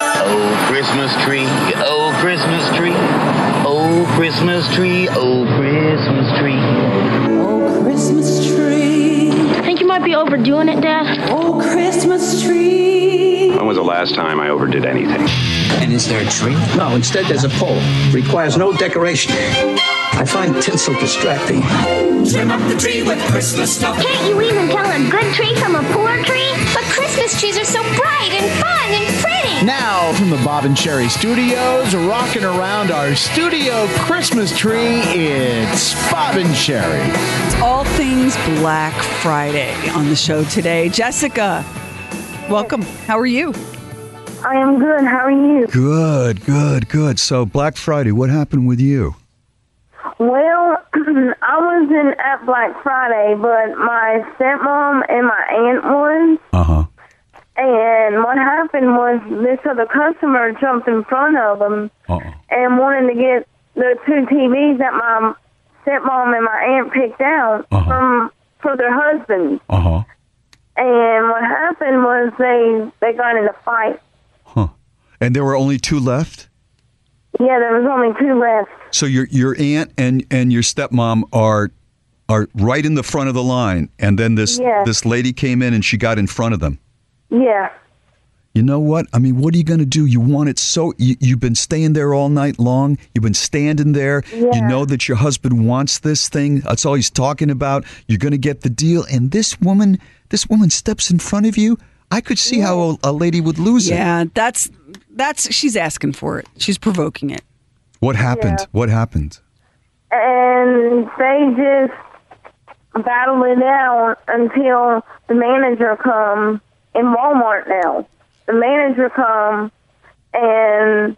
Oh, Christmas tree, oh, Christmas tree, oh, Christmas tree, oh, Christmas tree. Oh, Christmas tree. I think you might be overdoing it, Dad. Oh, Christmas tree. When was the last time I overdid anything? And is there a tree? No, instead there's a pole. Requires no decoration. I find tinsel distracting. Trim up the tree with Christmas stuff. Can't you even tell a good tree from a poor tree? But Christmas trees are so bright and fun and pretty. Now, from the Bob and Sheri Studios, rocking around our studio Christmas tree, it's Bob and Sheri. It's all things Black Friday on the show today. Jessica, welcome. How are you? I am good. How are you? Good, good, good. So, Black Friday, what happened with you? Well, I wasn't at Black Friday, but my stepmom and my aunt was. Uh huh. And what happened was this other customer jumped in front of them Uh-uh. and wanted to get the two TVs that my stepmom and my aunt picked out Uh-huh. from for their husbands. Uh huh. And what happened was they they got in a fight. Huh. And there were only two left? Yeah, there was only two left. So your your aunt and and your stepmom are are right in the front of the line and then this Yeah. this lady came in and she got in front of them. Yeah. You know what? I mean, what are you going to do? You want it so you, you've been staying there all night long. You've been standing there. Yeah. You know that your husband wants this thing. That's all he's talking about. You're going to get the deal and this woman this woman steps in front of you. I could see how a, a lady would lose it. Yeah, that's that's she's asking for it. She's provoking it. What happened? Yeah. What happened? and they just battle it out until the manager come in Walmart now. The manager come and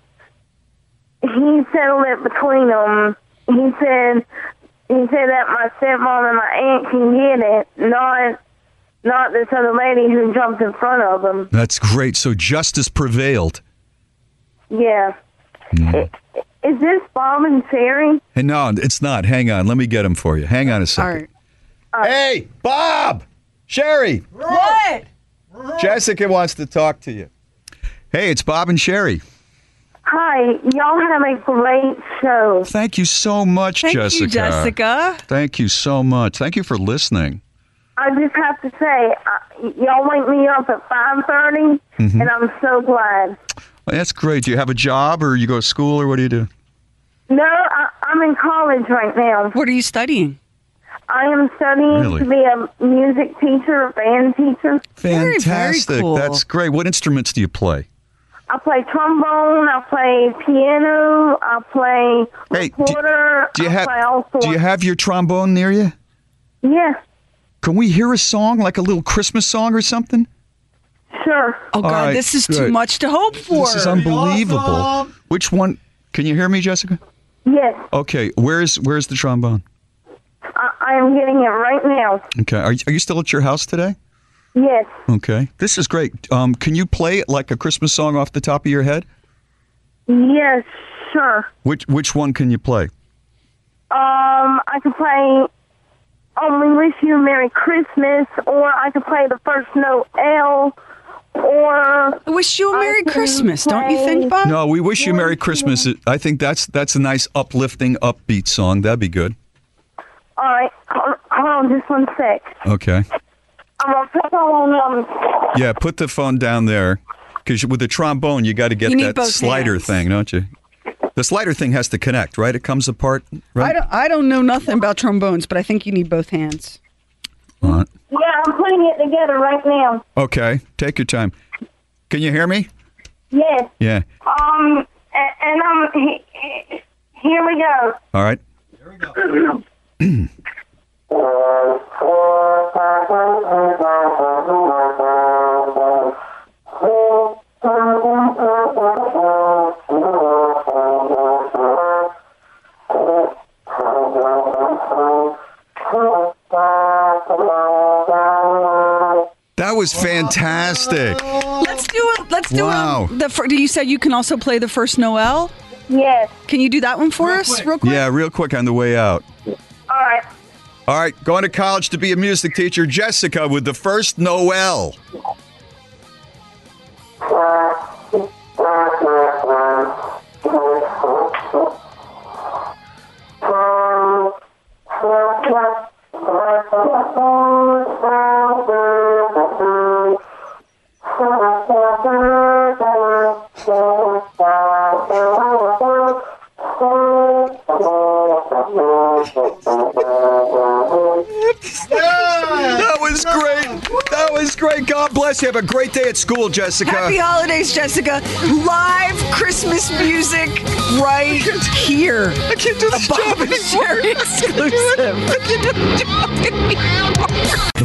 he settled it between them. He said he said that my stepmom and my aunt can get it, not not this other lady who jumped in front of them. That's great. So justice prevailed. Yeah. Mm. I- Is this Bob and Sheri? Hey, no, it's not. Hang on. Let me get him for you. Hang on a All second. right. Hey, Bob! Sheri! What? Jessica wants to talk to you. Hey, it's Bob and Sheri. Hi, y'all have a great show. Thank you so much, Thank Jessica. you, Jessica. Thank you so much. Thank you for listening. I just have to say, uh, y'all wake me up at five Mm-hmm. and I'm so glad. Well, that's great. Do you have a job or you go to school or what do you do? No, I, I'm in college right now. What are you studying? I am studying Really? to be a music teacher, a band teacher. Very, very Fantastic. cool. That's great. What instruments do you play? I play trombone. I play piano. I play Hey, do- recorder. Do you I have play all sorts. Do you have your trombone near you? Yeah, Can we hear a song like a little Christmas song or something? sure. Oh God, right, this is too much to hope for. This is unbelievable. Which one? Can you hear me, Jessica? Yes, Okay. Where's Where's the trombone? I, I am getting it right now. Okay. Are you, are you still at your house today? Yes, Okay. This is great. Um, can you play it like a Christmas song off the top of your head? yes, sure. Which Which one can you play? Um, I can play "Oh, we wish you a Merry Christmas," or I could play the first note L, or wish you a Merry can Christmas, don't you think, Bob? No, we wish you Merry Christmas. I think that's that's a nice uplifting, upbeat song. That'd be good. All right. Hold, hold on, just one sec. Okay. I'm gonna put on. Um, Yeah, put the phone down there. Because with the trombone, you got to get You need that both slider hands. thing, don't you? The slider thing has to connect, right? It comes apart, I right? don't, I don't know nothing about trombones, but I think you need both hands. Uh, Yeah, I'm putting it together right now. okay, take your time. Can you hear me? Yes. Yeah. Um, a- and um, he- he- here we go. All right. Fantastic. Let's do it. Let's do Wow. it. The fir- you said you can also play the first Noel. Yes. Can you do that one for us, real quick? Yeah, real quick on the way out. All right. All right, going to college to be a music teacher, Jessica with the first Noel. Bless you. Have a great day at school, Jessica. Happy holidays, Jessica. Live Christmas music right here. I can't do this and Sheri exclusive.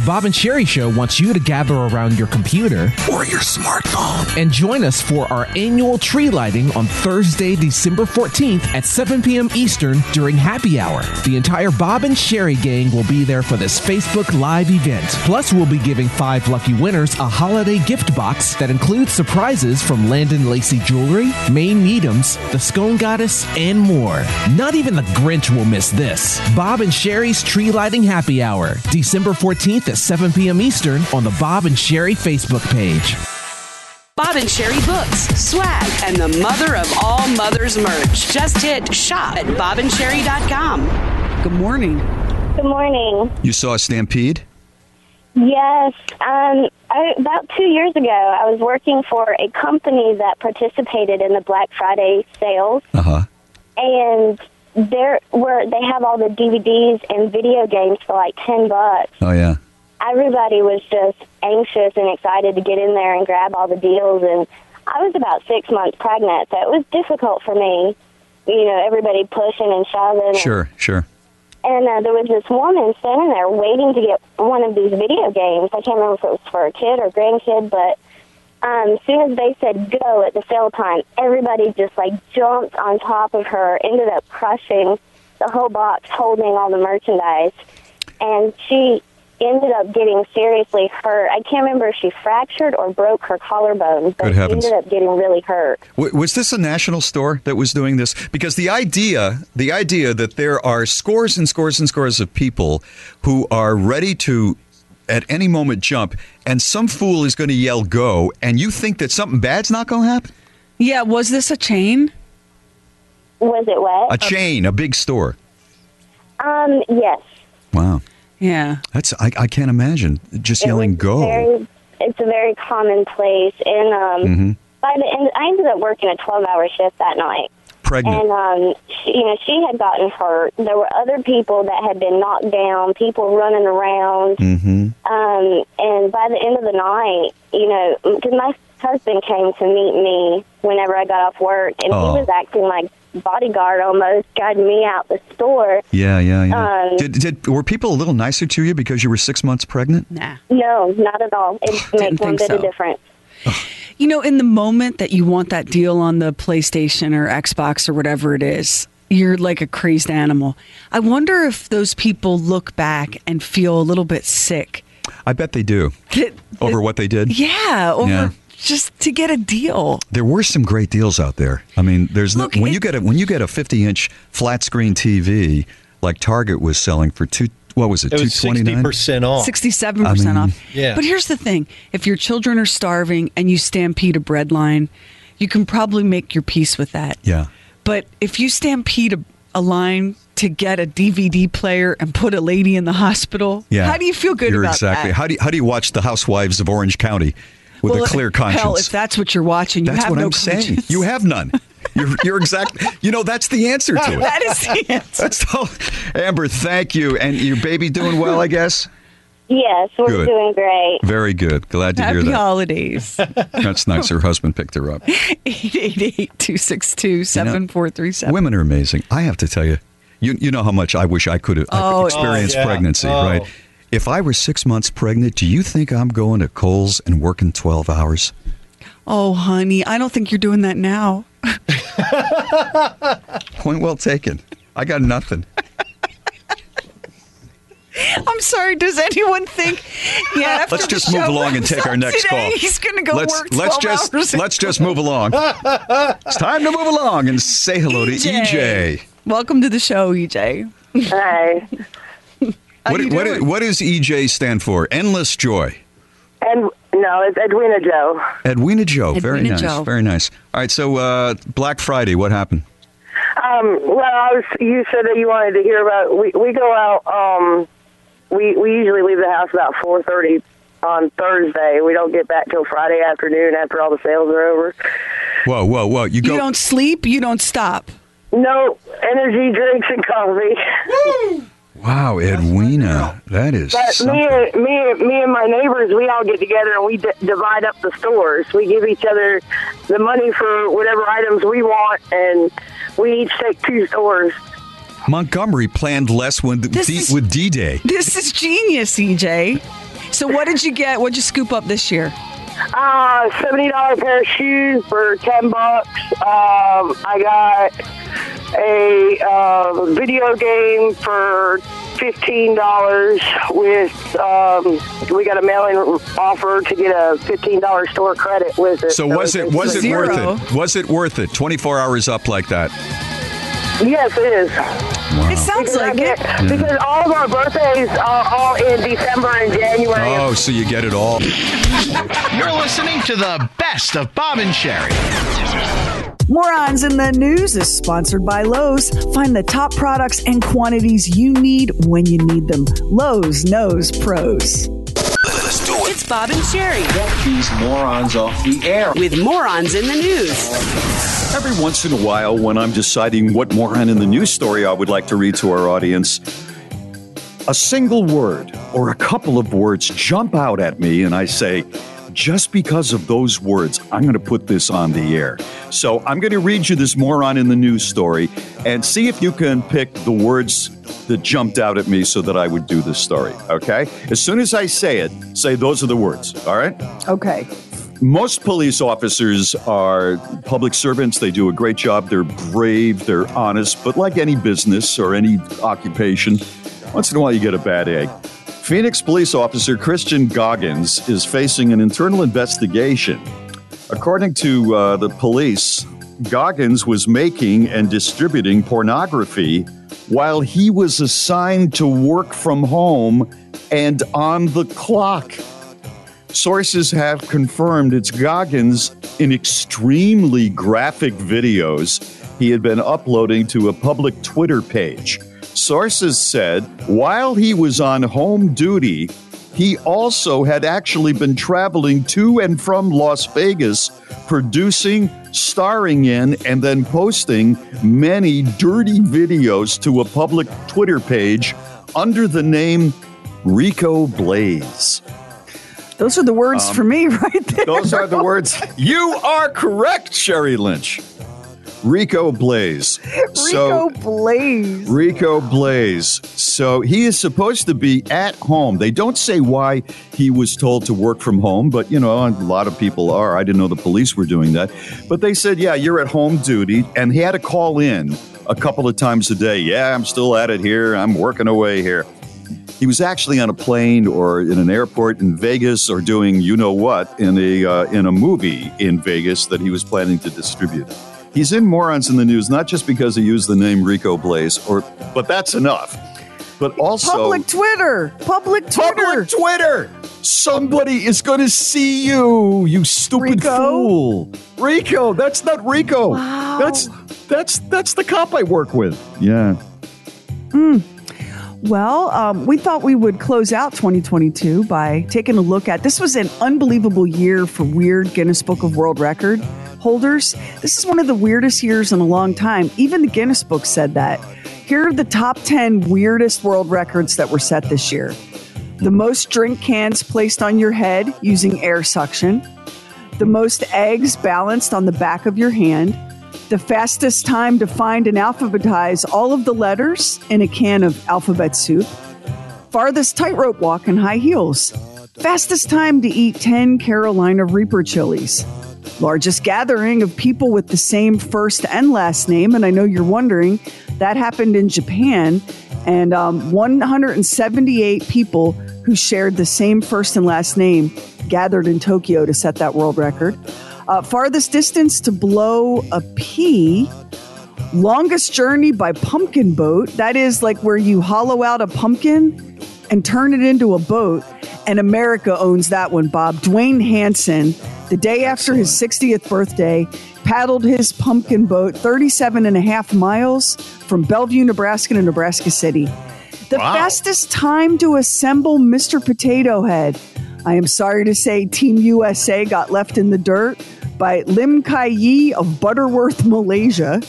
The Bob and Sheri Show wants you to gather around your computer or your smartphone and join us for our annual tree lighting on Thursday, December 14th at 7 p.m. Eastern during happy hour. The entire Bob and Sheri gang will be there for this Facebook Live event. Plus, we'll be giving five lucky winners a holiday gift box that includes surprises from Landon Lacey Jewelry, Maine Needham's, the Scone Goddess, and more. Not even the Grinch will miss this. Bob and Sheri's Tree Lighting Happy Hour, December 14th at 7 p.m. Eastern on the Bob and Sheri Facebook page. Bob and Sheri Books, swag, and the mother of all mothers merch. Just hit shop at bobandsheri.com. Good morning. Good morning. You saw a stampede? Yes. Um, I, about two years ago, I was working for a company that participated in the Black Friday sales, Uh huh. and there were they have all the DVDs and video games for like ten bucks. Oh yeah. Everybody was just anxious and excited to get in there and grab all the deals, and I was about six months pregnant, so it was difficult for me. You know, everybody pushing and shoving. and- Sure, sure. and uh, there was this woman standing there waiting to get one of these video games. I can't remember if it was for a kid or grandkid, but um, as soon as they said go at the sale time, everybody just like jumped on top of her, ended up crushing the whole box holding all the merchandise. And she ended up getting seriously hurt. I can't remember if she fractured or broke her collarbone, but Good she heavens. ended up getting really hurt. W- was this a national store that was doing this? Because the idea, the idea that there are scores and scores and scores of people who are ready to at any moment jump and some fool is going to yell go and you think that something bad's not going to happen? Yeah, was this a chain? Was it wet? A chain, a big store. Um, yes. Wow. Yeah. That's I, I can't imagine just It yelling go. Very, it's a very common place, and um, Mhm. by the end, I ended up working a twelve-hour shift that night. Pregnant. And um, she, you know, she had gotten hurt. There were other people that had been knocked down, people running around. Mm-hmm. Um, and by the end of the night, you know, because my husband came to meet me whenever I got off work, and Oh. he was acting like bodyguard almost, guiding me out the store. Yeah, yeah, yeah. Um, did, did were people a little nicer to you because you were six months pregnant? Nah. No, not at all. It makes one think bit of so. difference. You know, in the moment that you want that deal on the PlayStation or Xbox or whatever it is, you're like a crazed animal. I wonder if those people look back and feel a little bit sick. I bet they do. That- Over what they did. Yeah, over Yeah. Just to get a deal. There were some great deals out there. I mean, there's no, when it- you get a when you get a 50 inch flat screen TV like Target was selling for two. What was it? It was 229 60% off. 67% I mean- off. Yeah. But here's the thing if your children are starving and you stampede a bread line, you can probably make your peace with that. Yeah. But if you stampede a, a line to get a DVD player and put a lady in the hospital, Yeah. how do you feel good You're about exactly. that? How do you, how do you watch the Housewives of Orange County? With Well, a clear Hell, conscience. if that's what you're watching, you That's have what no I'm saying. conscience. You have none. You're, you're exact. You know, that's the answer to it. That is the answer. That's all. Amber, thank you. And your baby doing well, I guess? Yes, we're Good. doing great. Very good. Glad to hear Happy that. holidays. That's nice. Her husband picked her up. 888-262-7437. Women are amazing. I have to tell you, you, you know how much I wish I could have Oh, experienced Oh, yeah. pregnancy, Oh. right? If I were six months pregnant, do you think I'm going to Kohl's and working 12 hours? Oh, honey, I don't think you're doing that now. Point well taken. I got nothing. I'm sorry. Does anyone think? Yeah. After Let's the just move along and take our next today, call. He's going to go let's, work 12 Let's just hours. let's just move along. It's time to move along and say hello to EJ. Welcome to the show, EJ. Hi. What, what, what does EJ stand for? Endless joy. And no, it's Edwina Joe. Edwina Joe. Very nice. Joe. Very nice. All right. So uh, Black Friday. What happened? Um, well, I was, you said that you wanted to hear about. We we go out. Um, we we usually leave the house about four thirty on Thursday. We don't get back till Friday afternoon after all the sales are over. Whoa, whoa, whoa! You go. You don't sleep. You don't stop. No energy drinks and coffee. Wow, Edwina, that is. But me, and- me, and- me and my neighbors, we all get together and we d- divide up the stores. We give each other the money for whatever items we want, and we each take two stores. Montgomery planned less with D, with D-Day. This is genius, EJ. So, what did you get? What'd you scoop up this year? Uh, seventy dollar pair of shoes for ten bucks. Um, I got a uh, video game for fifteen dollars. With um, we got a mailing offer to get a fifteen dollar store credit with it. So was it it's was it worth it? Was it worth it? Twenty four hours up like that. Yes, it is. It sounds because like it. Because all of our birthdays are all in December and January. Oh, so you get it all. You're listening to the best of Bob and Sheri. Morons in the News is sponsored by Lowe's. Find the top products and quantities you need when you need them. Lowe's knows pros. Let's do it. It's Bob and Sheri. Get these morons off the air. With morons in the news. Every once in a while, when I'm deciding what moron in the news story I would like to read to our audience, a single word or a couple of words jump out at me, and I say, just because of those words, I'm going to put this on the air. So I'm going to read you this moron in the news story and see if you can pick the words that jumped out at me so that I would do this story. Okay? As soon as I say it, say those are the words. All right? Okay. Most police officers are public servants. They do a great job. They're brave, they're honest, but like any business or any occupation, once in a while you get a bad egg. Phoenix police officer Christian Goggins is facing an internal investigation. According to uh, the police, Goggins was making and distributing pornography while he was assigned to work from home and on the clock. Sources have confirmed it's Goggins in extremely graphic videos he had been uploading to a public Twitter page. Sources said while he was on home duty, he also had actually been traveling to and from Las Vegas, producing, starring in, and then posting many dirty videos to a public Twitter page under the name Rico Blaze. Those are the words Um, for me right there. Those are the words. You are correct, Sheri Lynch. Rico Blaze. Rico Blaze. Rico Blaze. So he is supposed to be at home. They don't say why he was told to work from home, but you know, a lot of people are. I didn't know the police were doing that. But they said, yeah, you're at home duty. And he had to call in a couple of times a day. Yeah, I'm still at it here. I'm working away here. He was actually on a plane or in an airport in Vegas or doing you know what in a uh, in a movie in Vegas that he was planning to distribute. He's in morons in the news not just because he used the name Rico Blaze, or but that's enough. But also Public Twitter. Public Twitter. Public Twitter. Somebody is going to see you, you stupid fool. Rico, that's not Rico. Wow. That's that's that's the cop I work with. Yeah. Hmm. Well, um, we thought we would close out 2022 by taking a look at this was an unbelievable year for weird Guinness Book of World Record holders. This is one of the weirdest years in a long time. Even the Guinness Book said that. Here are the top 10 weirdest world records that were set this year. The most drink cans placed on your head using air suction. The most eggs balanced on the back of your hand the fastest time to find and alphabetize all of the letters in a can of alphabet soup, farthest tightrope walk in high heels, fastest time to eat 10 Carolina Reaper chilies, largest gathering of people with the same first and last name. And I know you're wondering, that happened in Japan, and um, 178 people who shared the same first and last name gathered in Tokyo to set that world record. Uh, farthest distance to blow a pea. Longest journey by pumpkin boat. That is like where you hollow out a pumpkin and turn it into a boat. And America owns that one, Bob. Dwayne Hanson, the day after his 60th birthday, paddled his pumpkin boat 37 and a half miles from Bellevue, Nebraska to Nebraska City. The Wow. fastest time to assemble Mr. Potato Head. I am sorry to say Team USA got left in the dirt by Lim Kai Yi of Butterworth, Malaysia,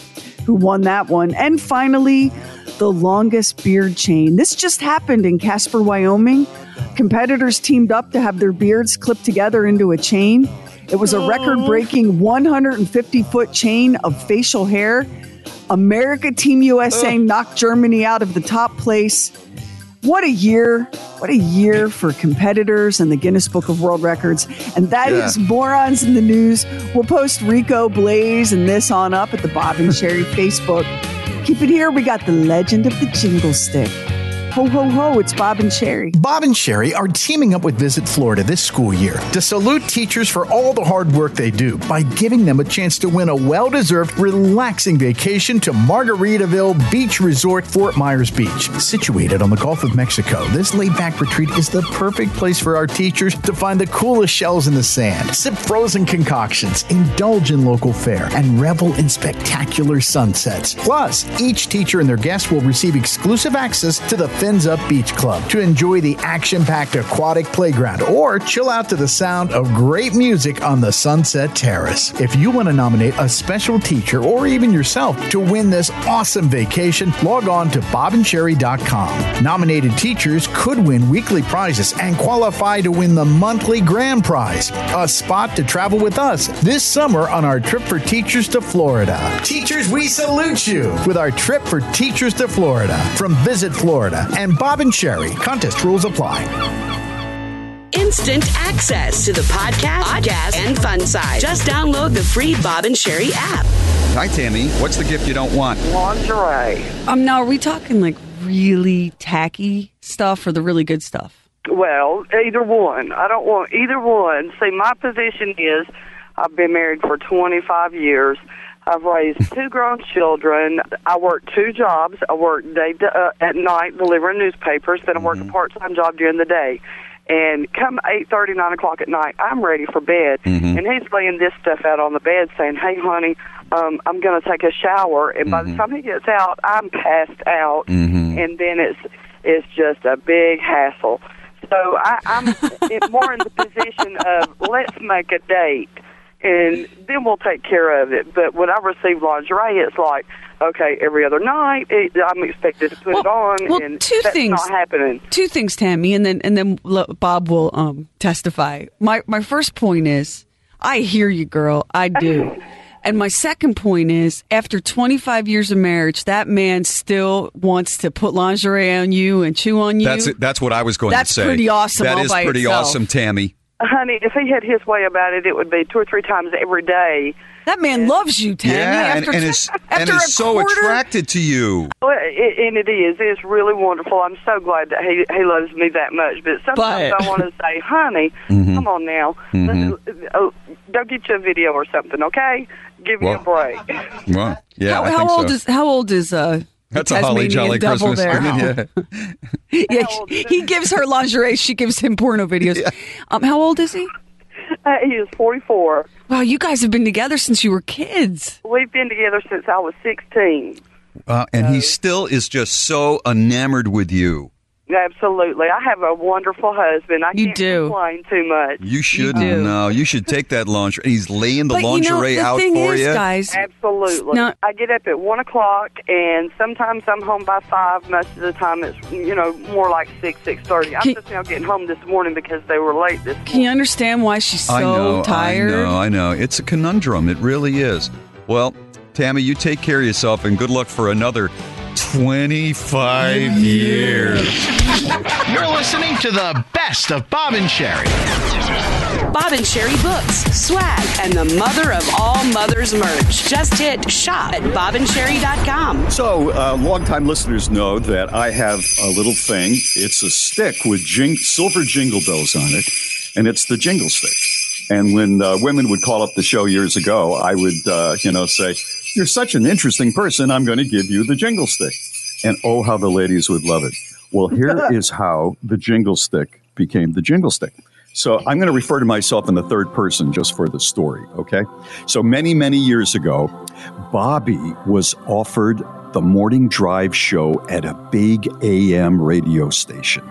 who won that one. And finally, the longest beard chain. This just happened in Casper, Wyoming. Competitors teamed up to have their beards clipped together into a chain. It was a record breaking 150 foot chain of facial hair. America Team USA knocked Germany out of the top place. What a year. What a year for competitors and the Guinness Book of World Records. And that is Yeah. Morons in the News. We'll post Rico, Blaze, and this on up at the Bob and Sheri Facebook. Keep it here. We got the legend of the jingle stick. Ho, ho, ho. It's Bob and Sheri. Bob and Sheri are teaming up with Visit Florida this school year to salute teachers for all the hard work they do by giving them a chance to win a well deserved, relaxing vacation to Margaritaville Beach Resort, Fort Myers Beach. Situated on the Gulf of Mexico, this laid back retreat is the perfect place for our teachers to find the coolest shells in the sand, sip frozen concoctions, indulge in local fare, and revel in spectacular sunsets. Plus, each teacher and their guests will receive exclusive access to the Fins Up Beach Club to enjoy the action packed aquatic playground or chill out to the sound of great music on the Sunset Terrace. If you want to nominate a special teacher or even yourself to win this awesome vacation, log on to bobandsheri.com. Nominated teachers could win weekly prizes and qualify to win the monthly grand prize, a spot to travel with us this summer on our trip for teachers to Florida. Teachers, we salute you with our trip for teachers to Florida from Visit Florida and Bob and Sheri. Contest rules apply. Instant access to the podcast, podcast, and fun side. Just download the free Bob and Sheri app. Hi, Tammy. What's the gift you don't want? Lingerie. Um, now are we talking like really tacky stuff or the really good stuff? Well, either one. I don't want either one. See, my position is I've been married for 25 years. I've raised two grown children. I work two jobs. I work day uh, at night delivering newspapers. Then I work a part-time job during the day. And come eight thirty, nine o'clock at night, I'm ready for bed. Mhm. And he's laying this stuff out on the bed, saying, "Hey, honey, um, I'm going to take a shower." And by the time he gets out, I'm passed out, Mhm. and then it's it's just a big hassle. So I, I'm more in the position of let's make a date, and then we'll take care of it. But when I receive lingerie, it's like okay, every other night it, I'm expected to put it on, well, and two that's things. not happening. Two things, Tammy, and then and then Bob will um, testify. My my first point is, I hear you, girl. I do. And my second point is, after 25 years of marriage, that man still wants to put lingerie on you and chew on you. That's it. That's what I was going That's to say. pretty awesome That all is by pretty itself. awesome, Tammy. Honey, if he had his way about it, it would be two or three times every day. That man loves you, Tammy. yeah, and, After and t- is and is so quarter- attracted to you. Well, it, and it is. It's really wonderful. I'm so glad that he he loves me that much. But sometimes But- I want to say, honey, Mhm. come on now, Mhm. Let's, uh, go get you a video or something, okay? Give me a break. Well, yeah, how, I how think old so. is how old is uh? The That's a holly jolly devil Christmas. there? Yeah. yeah, he gives her lingerie. She gives him porno videos. Um, how old is he? Uh, he is 44. Wow, you guys have been together since you were kids. We've been together since I was 16. Uh, and he still is just so enamored with you. Absolutely. I have a wonderful husband. I You can't do. complain too much. You should do. no. You should take that lingerie. He's laying the But you know, lingerie the out thing for is, you. guys, Absolutely. No. I get up at one o'clock, and sometimes I'm home by five. Most of the time, it's you know more like six, six thirty. I'm Can- just now getting home this morning because they were late this Can you understand why she's so I know. tired? I know. I know. It's a conundrum. It really is. Well, Tammy, you take care of yourself, and good luck for another twenty-five years. You're listening to the best of Bob and Sheri. Bob and Sheri books, swag, and the mother of all mothers merch. Just hit shop at bobandsheri.com. So, uh, longtime listeners know that I have a little thing. It's a stick with jing- silver jingle bells on it, and it's the jingle stick. And when uh, women would call up the show years ago, I would, uh, you know, say, "You're such an interesting person. I'm going to give you the jingle stick." And oh, how the ladies would love it. Well, here is how the jingle stick became the jingle stick. So I'm going to refer to myself in the third person just for the story, okay? So many, many years ago, Bobby was offered the morning drive show at a big AM radio station.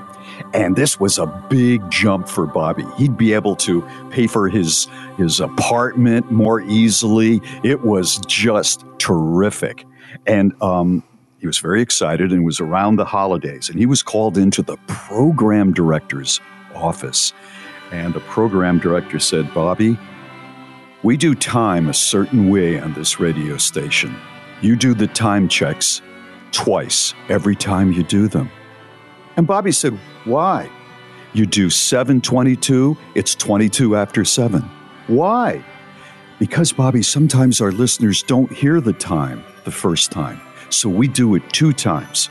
And this was a big jump for Bobby. He'd be able to pay for his his apartment more easily. It was just terrific. And um, he was very excited and was around the holidays. And he was called into the program director's office. And the program director said, Bobby, we do time a certain way on this radio station. You do the time checks twice every time you do them. And Bobby said, Why? You do 722, it's 22 after 7. Why? Because, Bobby, sometimes our listeners don't hear the time the first time. So we do it two times.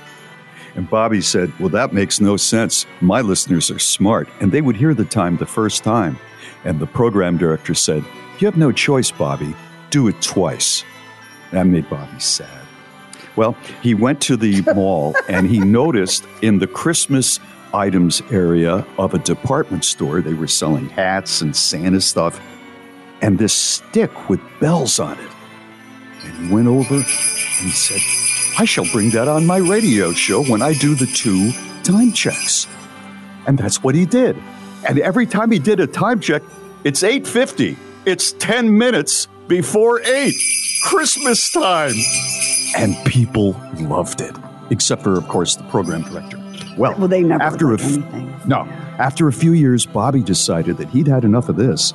And Bobby said, Well, that makes no sense. My listeners are smart, and they would hear the time the first time. And the program director said, You have no choice, Bobby. Do it twice. That made Bobby sad. Well, he went to the mall and he noticed in the Christmas items area of a department store, they were selling hats and Santa stuff, and this stick with bells on it. And he went over and he said, I shall bring that on my radio show when I do the two time checks. And that's what he did. And every time he did a time check, it's 8:50. It's 10 minutes before 8. Christmas time. And people loved it, except for of course the program director. Well, Well, they never after a f- anything. no, after a few years, Bobby decided that he'd had enough of this,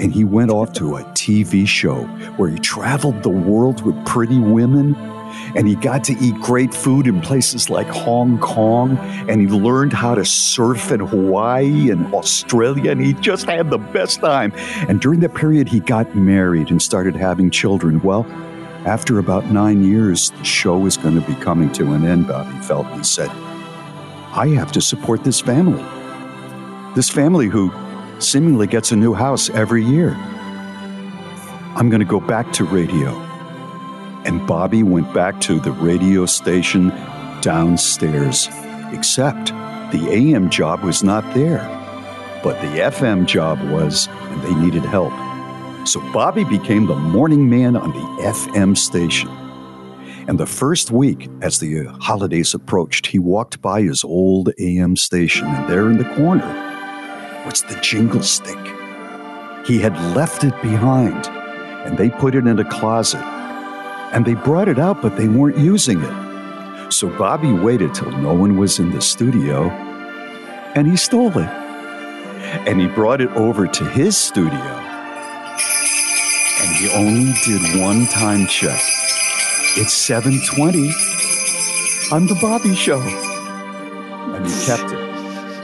and he went off to a TV show where he traveled the world with pretty women, and he got to eat great food in places like Hong Kong, and he learned how to surf in Hawaii and Australia, and he just had the best time. And during that period, he got married and started having children. Well, after about nine years, the show was going to be coming to an end, Bobby felt. He said, I have to support this family. This family who seemingly gets a new house every year. I'm going to go back to radio. And Bobby went back to the radio station downstairs, except the AM job was not there. But the FM job was, and they needed help. So Bobby became the morning man on the FM station. And the first week, as the holidays approached, he walked by his old AM station, and there in the corner was the jingle stick. He had left it behind, and they put it in a closet. And they brought it out, but they weren't using it. So Bobby waited till no one was in the studio, and he stole it. And he brought it over to his studio, and he only did one time check. It's 720 on the Bobby Show. And he kept it.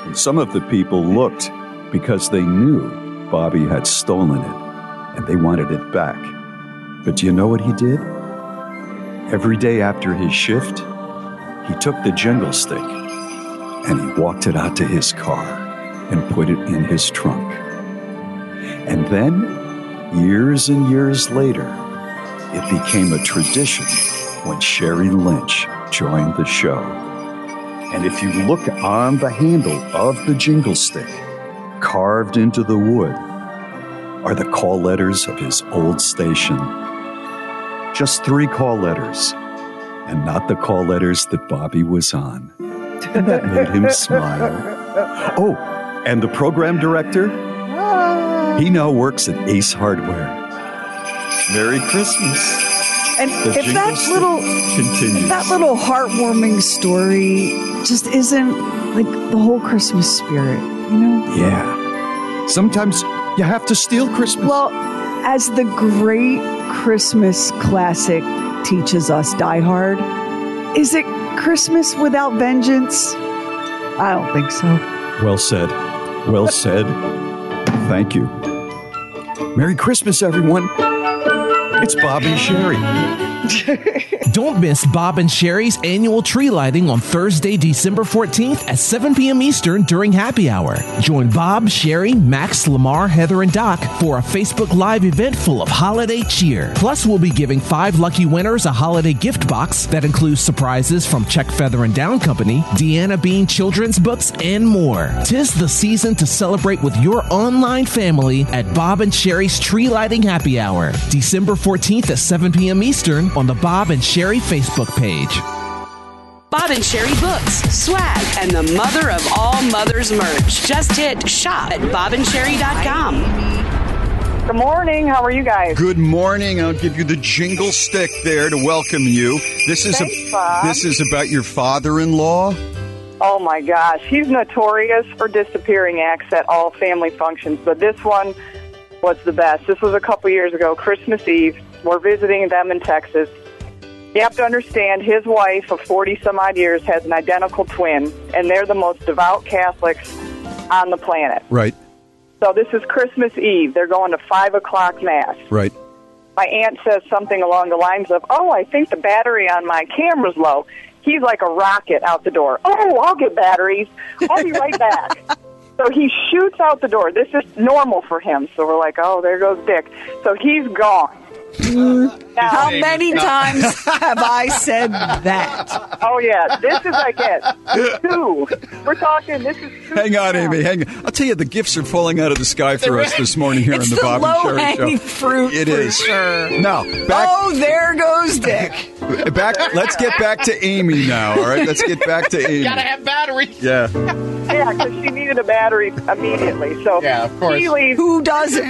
And some of the people looked because they knew Bobby had stolen it and they wanted it back. But do you know what he did? Every day after his shift, he took the jingle stick and he walked it out to his car and put it in his trunk. And then, years and years later, it became a tradition when Sheri Lynch joined the show. And if you look on the handle of the jingle stick, carved into the wood, are the call letters of his old station. Just three call letters. and not the call letters that Bobby was on. And That made him smile. Oh, and the program director? He now works at Ace Hardware. Merry Christmas. And The if that little continues. that little heartwarming story just isn't like the whole Christmas spirit, you know? Yeah. Sometimes you have to steal Christmas. Well, as the great Christmas classic teaches us, Die Hard, is it Christmas without vengeance? I don't think so. Well said. Well said. Thank you. Merry Christmas, everyone. It's Bobby and Sheri. Don't miss Bob and Sheri's annual tree lighting on Thursday, December 14th at 7 p.m. Eastern during happy hour. Join Bob, Sheri, Max, Lamar, Heather, and Doc for a Facebook Live event full of holiday cheer. Plus, we'll be giving five lucky winners a holiday gift box that includes surprises from Check Feather and Down Company, Deanna Bean Children's Books, and more. Tis the season to celebrate with your online family at Bob and Sheri's Tree Lighting Happy Hour, December 14th at 7 p.m. Eastern on the Bob and Sheri Facebook page. Bob and Sheri Books, swag, and the mother of all mothers merch. Just hit shop at bobandsheri.com. Good morning. How are you guys? Good morning. I'll give you the jingle stick there to welcome you. This is Thanks, a, Bob. this is about your father-in-law. Oh my gosh, he's notorious for disappearing acts at all family functions, but this one was the best. This was a couple years ago, Christmas Eve. We're visiting them in Texas. You have to understand, his wife of 40 some odd years has an identical twin, and they're the most devout Catholics on the planet. Right. So this is Christmas Eve. They're going to 5 o'clock Mass. Right. my aunt says something along the lines of, "Oh, I think the battery on my camera's low." He's like a rocket out the door. Oh, I'll get batteries. I'll be right back. so he shoots out the door. This is normal for him. So we're like, "Oh, there goes Dick." So he's gone. How many times have I said that? Oh yeah, this is like it. Two. We're talking. This is two. Hang on, Amy. Hang on. I'll tell you, the gifts are falling out of the sky for us this morning here It's on the, the Bob and Sheri low-hanging Show. fruit It for sure. Now, back, Oh, there goes Dick. back. Let's get back to Amy now. All right, let's get back to Amy. Gotta have batteries. Yeah. Yeah, because she needed a battery immediately. So Yeah, of course. He leaves. Who doesn't?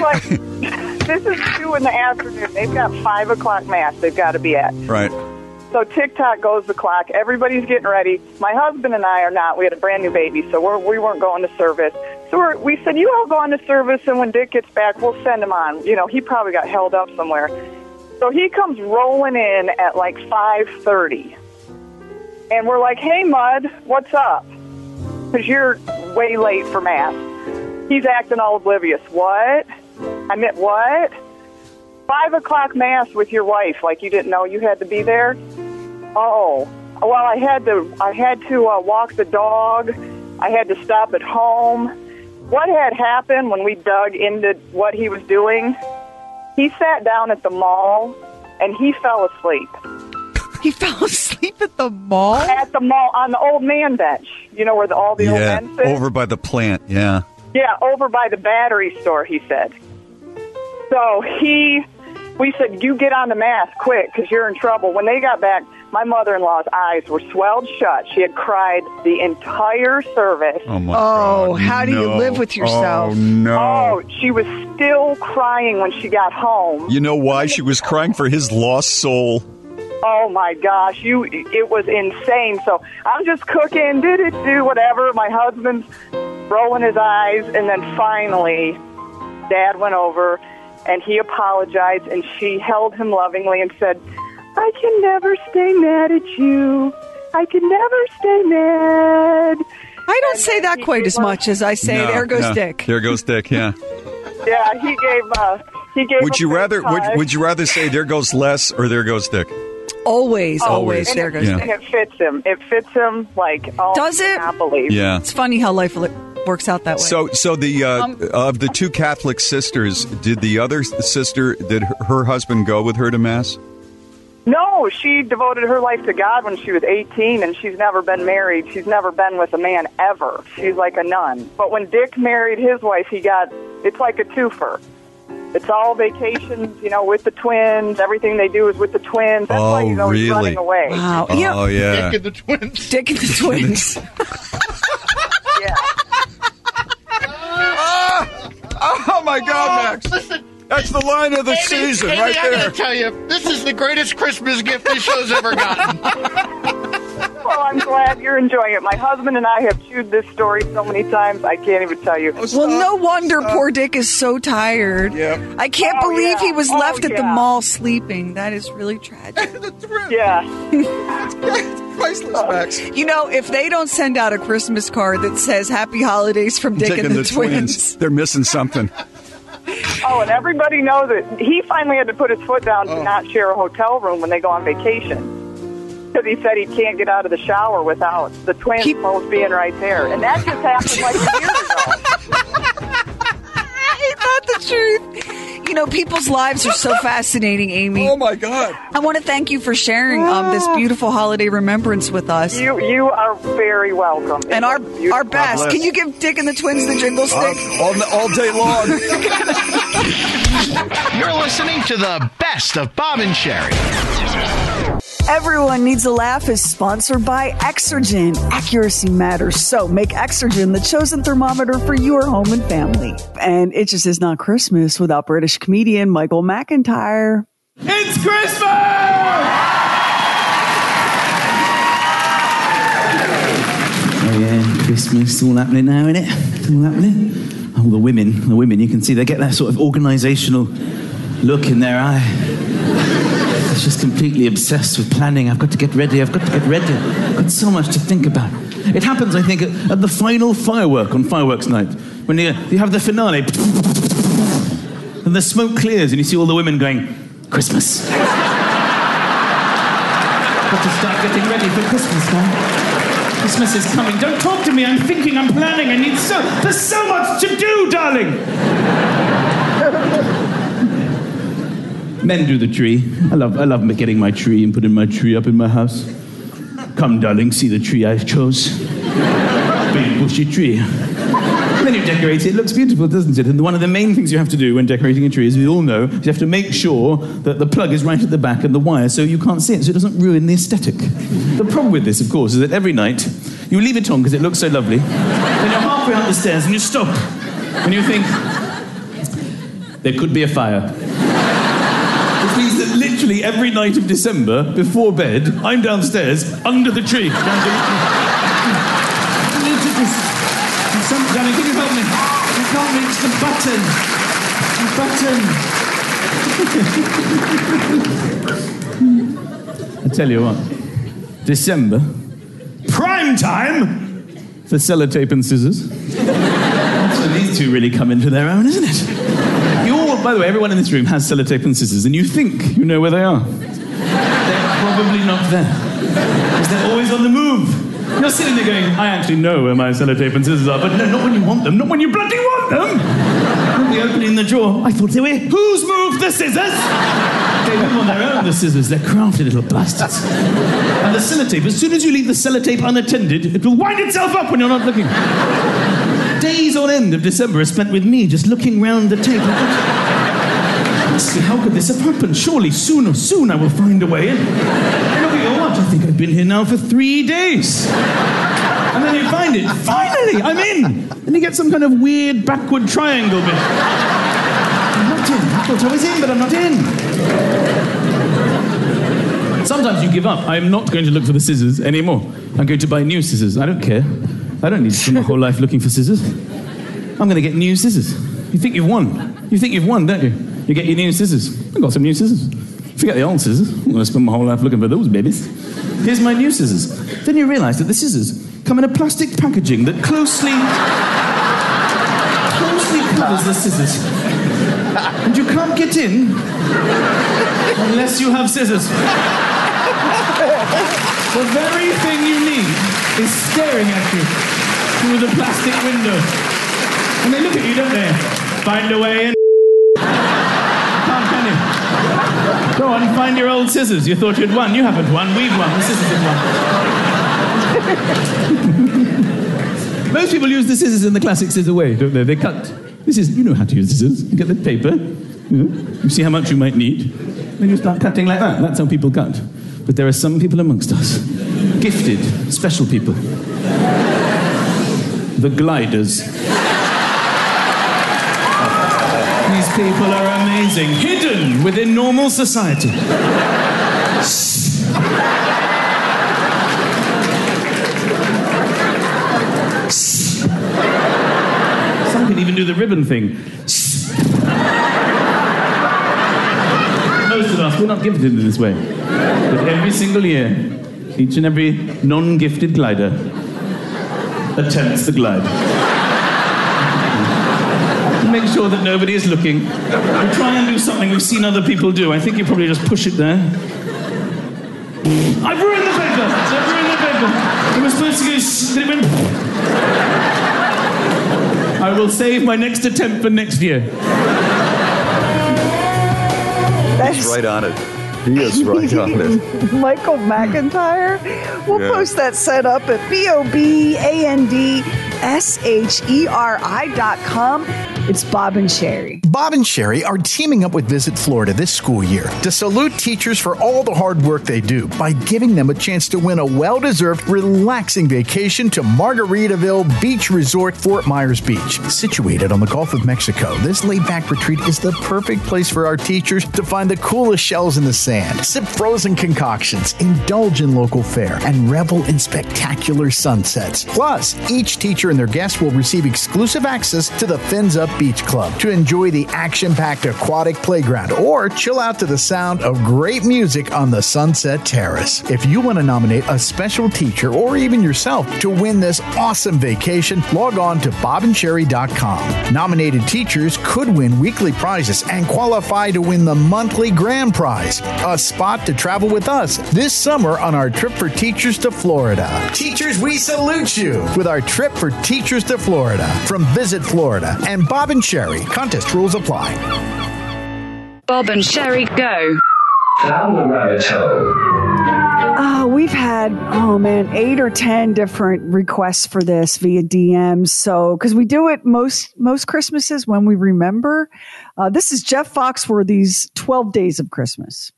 This is two in the afternoon. They've got five o'clock mass. They've got to be at. Right. So TikTok goes the clock. Everybody's getting ready. My husband and I are not. We had a brand new baby, so we're, we weren't going to service. So we're, we said, "You all go on to service, and when Dick gets back, we'll send him on." You know, he probably got held up somewhere. So he comes rolling in at like five thirty, and we're like, "Hey, Mud, what's up?" Because you're way late for mass. He's acting all oblivious. What? I meant what? Five o'clock mass with your wife, like you didn't know you had to be there. Oh, well, I had to. I had to uh, walk the dog. I had to stop at home. What had happened when we dug into what he was doing? He sat down at the mall and he fell asleep. He fell asleep at the mall? At the mall on the old man bench. You know where the, all the old Yeah. men sit. Over by the plant. Yeah. Yeah, over by the battery store, he said. So he, we said, you get on the mask quick because you're in trouble. When they got back, my mother-in-law's eyes were swelled shut. She had cried the entire service. Oh my Oh, God. how do you No. live with yourself? Oh no. Oh, she was still crying when she got home. You know why she was crying for his lost soul? Oh my gosh, you it was insane. So I'm just cooking, do do do whatever. My husband's rolling his eyes and then finally dad went over and he apologized and she held him lovingly and said, "I can never stay mad at you. I can never stay mad." I don't say that quite as much as I say, No, there goes no. Dick. There goes Dick. Yeah. Yeah, he gave uh he gave would you rather would, would you rather say there goes less or there goes Dick? Always, always, and there it, goes Yeah. And it fits him. It fits him like oh, Does it? cannot believe. Yeah. It's funny how life li- works out that way. So so the uh, Um, of the two Catholic sisters, did the other sister did her, her husband go with her to mass? No, she devoted her life to God when she was 18, and she's never been married. She's never been with a man ever. She's like a nun. But when Dick married his wife, he got it's like a twofer. It's all vacations, you know, with the twins. Everything they do is with the twins. That's why Oh, he's always really? running away. Wow. Oh, You know, yeah. Dick and the twins. Dick and the twins. yeah. Oh my God, oh. Max! Listen, That's the line of the Amy, season, Amy, right I there. gotta tell you, this is the greatest Christmas gift this show's ever gotten. Well, I'm glad you're enjoying it. My husband and I have chewed this story so many times, I can't even tell you. Oh, well, no wonder poor Dick is so tired. Yep. I can't Oh, believe yeah. he was Oh, left at the mall sleeping. That is really tragic. Yeah. Priceless, oh. Max. You know, if they don't send out a Christmas card that says "Happy Holidays from Dick Taking and the, twins. They're missing something. Oh, and everybody knows it. He finally had to put his foot down to oh. not share a hotel room when they go on vacation. Because he said he can't get out of the shower without the twins Keep- both being right there. And that just happened like a year ago. Ain't that the truth? You know, people's lives are so fascinating, Amy. Oh my God! I want to thank you for sharing um, this beautiful holiday remembrance with us. You you are very welcome. and our our best. Can you give Dick and the twins the jingle stick? Uh, all, all day long. You're listening to the best of Bob and Sheri. Everyone Needs a Laugh is sponsored by Exergen. Accuracy matters, so make Exergen the chosen thermometer for your home and family. And it just is not Christmas without British comedian Michael McIntyre. It's Christmas! Oh yeah, Christmas, all happening now, isn't it? All happening. All the women, the women, you can see they get that sort of organisational look in their eye. It's just completely obsessed with planning. I've got to get ready. I've got to get ready. I've got so much to think about. It happens, I think, at, at the final firework on fireworks night when you, you have the finale, and the smoke clears, and you see all the women going, "Christmas." got to start getting ready for Christmas now. Christmas is coming. Don't talk to me. I'm thinking. I'm planning. I need so. There's so much to do, darling. Men do the tree. I love. I love getting my tree and putting my tree up in my house. Come, darling, see the tree I chose. Big bushy tree. Then you decorate it. It looks beautiful, doesn't it? And one of the main things you have to do when decorating a tree, as we all know, is you have to make sure that the plug is right at the back and the wire so you can't see it, so it doesn't ruin the aesthetic. The problem with this, of course, is that every night you leave it on because it looks so lovely. Then you're halfway up the stairs and you stop. And you think, there could be a fire. Which means that literally every night of December, before bed, I'm downstairs under the tree. Some, darling, can you help me? I can't reach the button. The button. I tell you what, December, prime time for sellotape and scissors. That's when these two really come into their own, isn't it? By the way, everyone in this room has sellotape and scissors, and you think you know where they are. They're probably not there. Because they're always on the move. You're sitting there going, I actually know where my sellotape and scissors are, but no, not when you want them, not when you bloody want them. I'll be opening the drawer. I thought they were. Who's moved the scissors? They move on their own, the scissors. They're crafty little bastards. And the sellotape, as soon as you leave the sellotape unattended, it will wind itself up when you're not looking. Days on end of December are spent with me just looking round the how could this have happened? Surely soon or soon I will find a way in. Look at your watch. I think I've been here now for three days. And then you find it. Finally, I'm in. Then you get some kind of weird backward triangle bit. I'm not in. I thought I was in, but I'm not in. Sometimes you give up. I'm not going to look for the scissors anymore. I'm going to buy new scissors. I don't care. I don't need to spend my whole life looking for scissors. I'm going to get new scissors. You think you've won. You think you've won, don't you? You get your new scissors. I've got some new scissors. Forget the old scissors. I'm going to spend my whole life looking for those babies. Here's my new scissors. Then you realize that the scissors come in a plastic packaging that closely, closely covers the scissors. And you can't get in unless you have scissors. The very thing you need is staring at you through the plastic window. And they look at you, don't they? Find a way in. Can't, can you? Go on, find your old scissors. You thought you'd won. You haven't won. We've won. The scissors have won. Most people use the scissors in the classic scissor way, don't they? They cut. This is, you know how to use scissors. You get the paper, You, know, you see how much you might need. Then you start cutting like that. That's how people cut. But there are some people amongst us, gifted, special people. The gliders. These people are amazing, hidden within normal society. Some can even do the ribbon thing. Most of us, we're not gifted in this way. But every single year, each and every non gifted glider attempts the glide. Make sure that nobody is looking. We try and do something we've seen other people do. I think you probably just push it there. I've ruined the paper! I've ruined the paper! It was supposed to go. s- It went. I will save my next attempt for next year. He's right on it. He is right on it. Michael McIntyre. We'll Yeah. post that set up at B O B A N D S H E R I dot com. It's Bob and Sheri. Bob and Sheri are teaming up with Visit Florida this school year to salute teachers for all the hard work they do by giving them a chance to win a well deserved, relaxing vacation to Margaritaville Beach Resort, Fort Myers Beach. Situated on the Gulf of Mexico, this laid back retreat is the perfect place for our teachers to find the coolest shells in the sand, sip frozen concoctions, indulge in local fare, and revel in spectacular sunsets. Plus, each teacher and their guests will receive exclusive access to the Fins Up Beach Club to enjoy the action packed aquatic playground or chill out to the sound of great music on the Sunset Terrace. If you want to nominate a special teacher or even yourself to win this awesome vacation, log on to bobandsheri.com. Nominated teachers could win weekly prizes and qualify to win the monthly grand prize, a spot to travel with us this summer on our trip for teachers to Florida. Teachers, we salute you with our trip for teachers to Florida from Visit Florida and Bob and Sheri. Contest rules apply. Bob and Sheri go. Down the rabbit hole. Uh, we've had, oh man, eight or 10 different requests for this via DMs. So, because we do it most, most Christmases when we remember. Uh, this is Jeff Foxworthy's 12 Days of Christmas.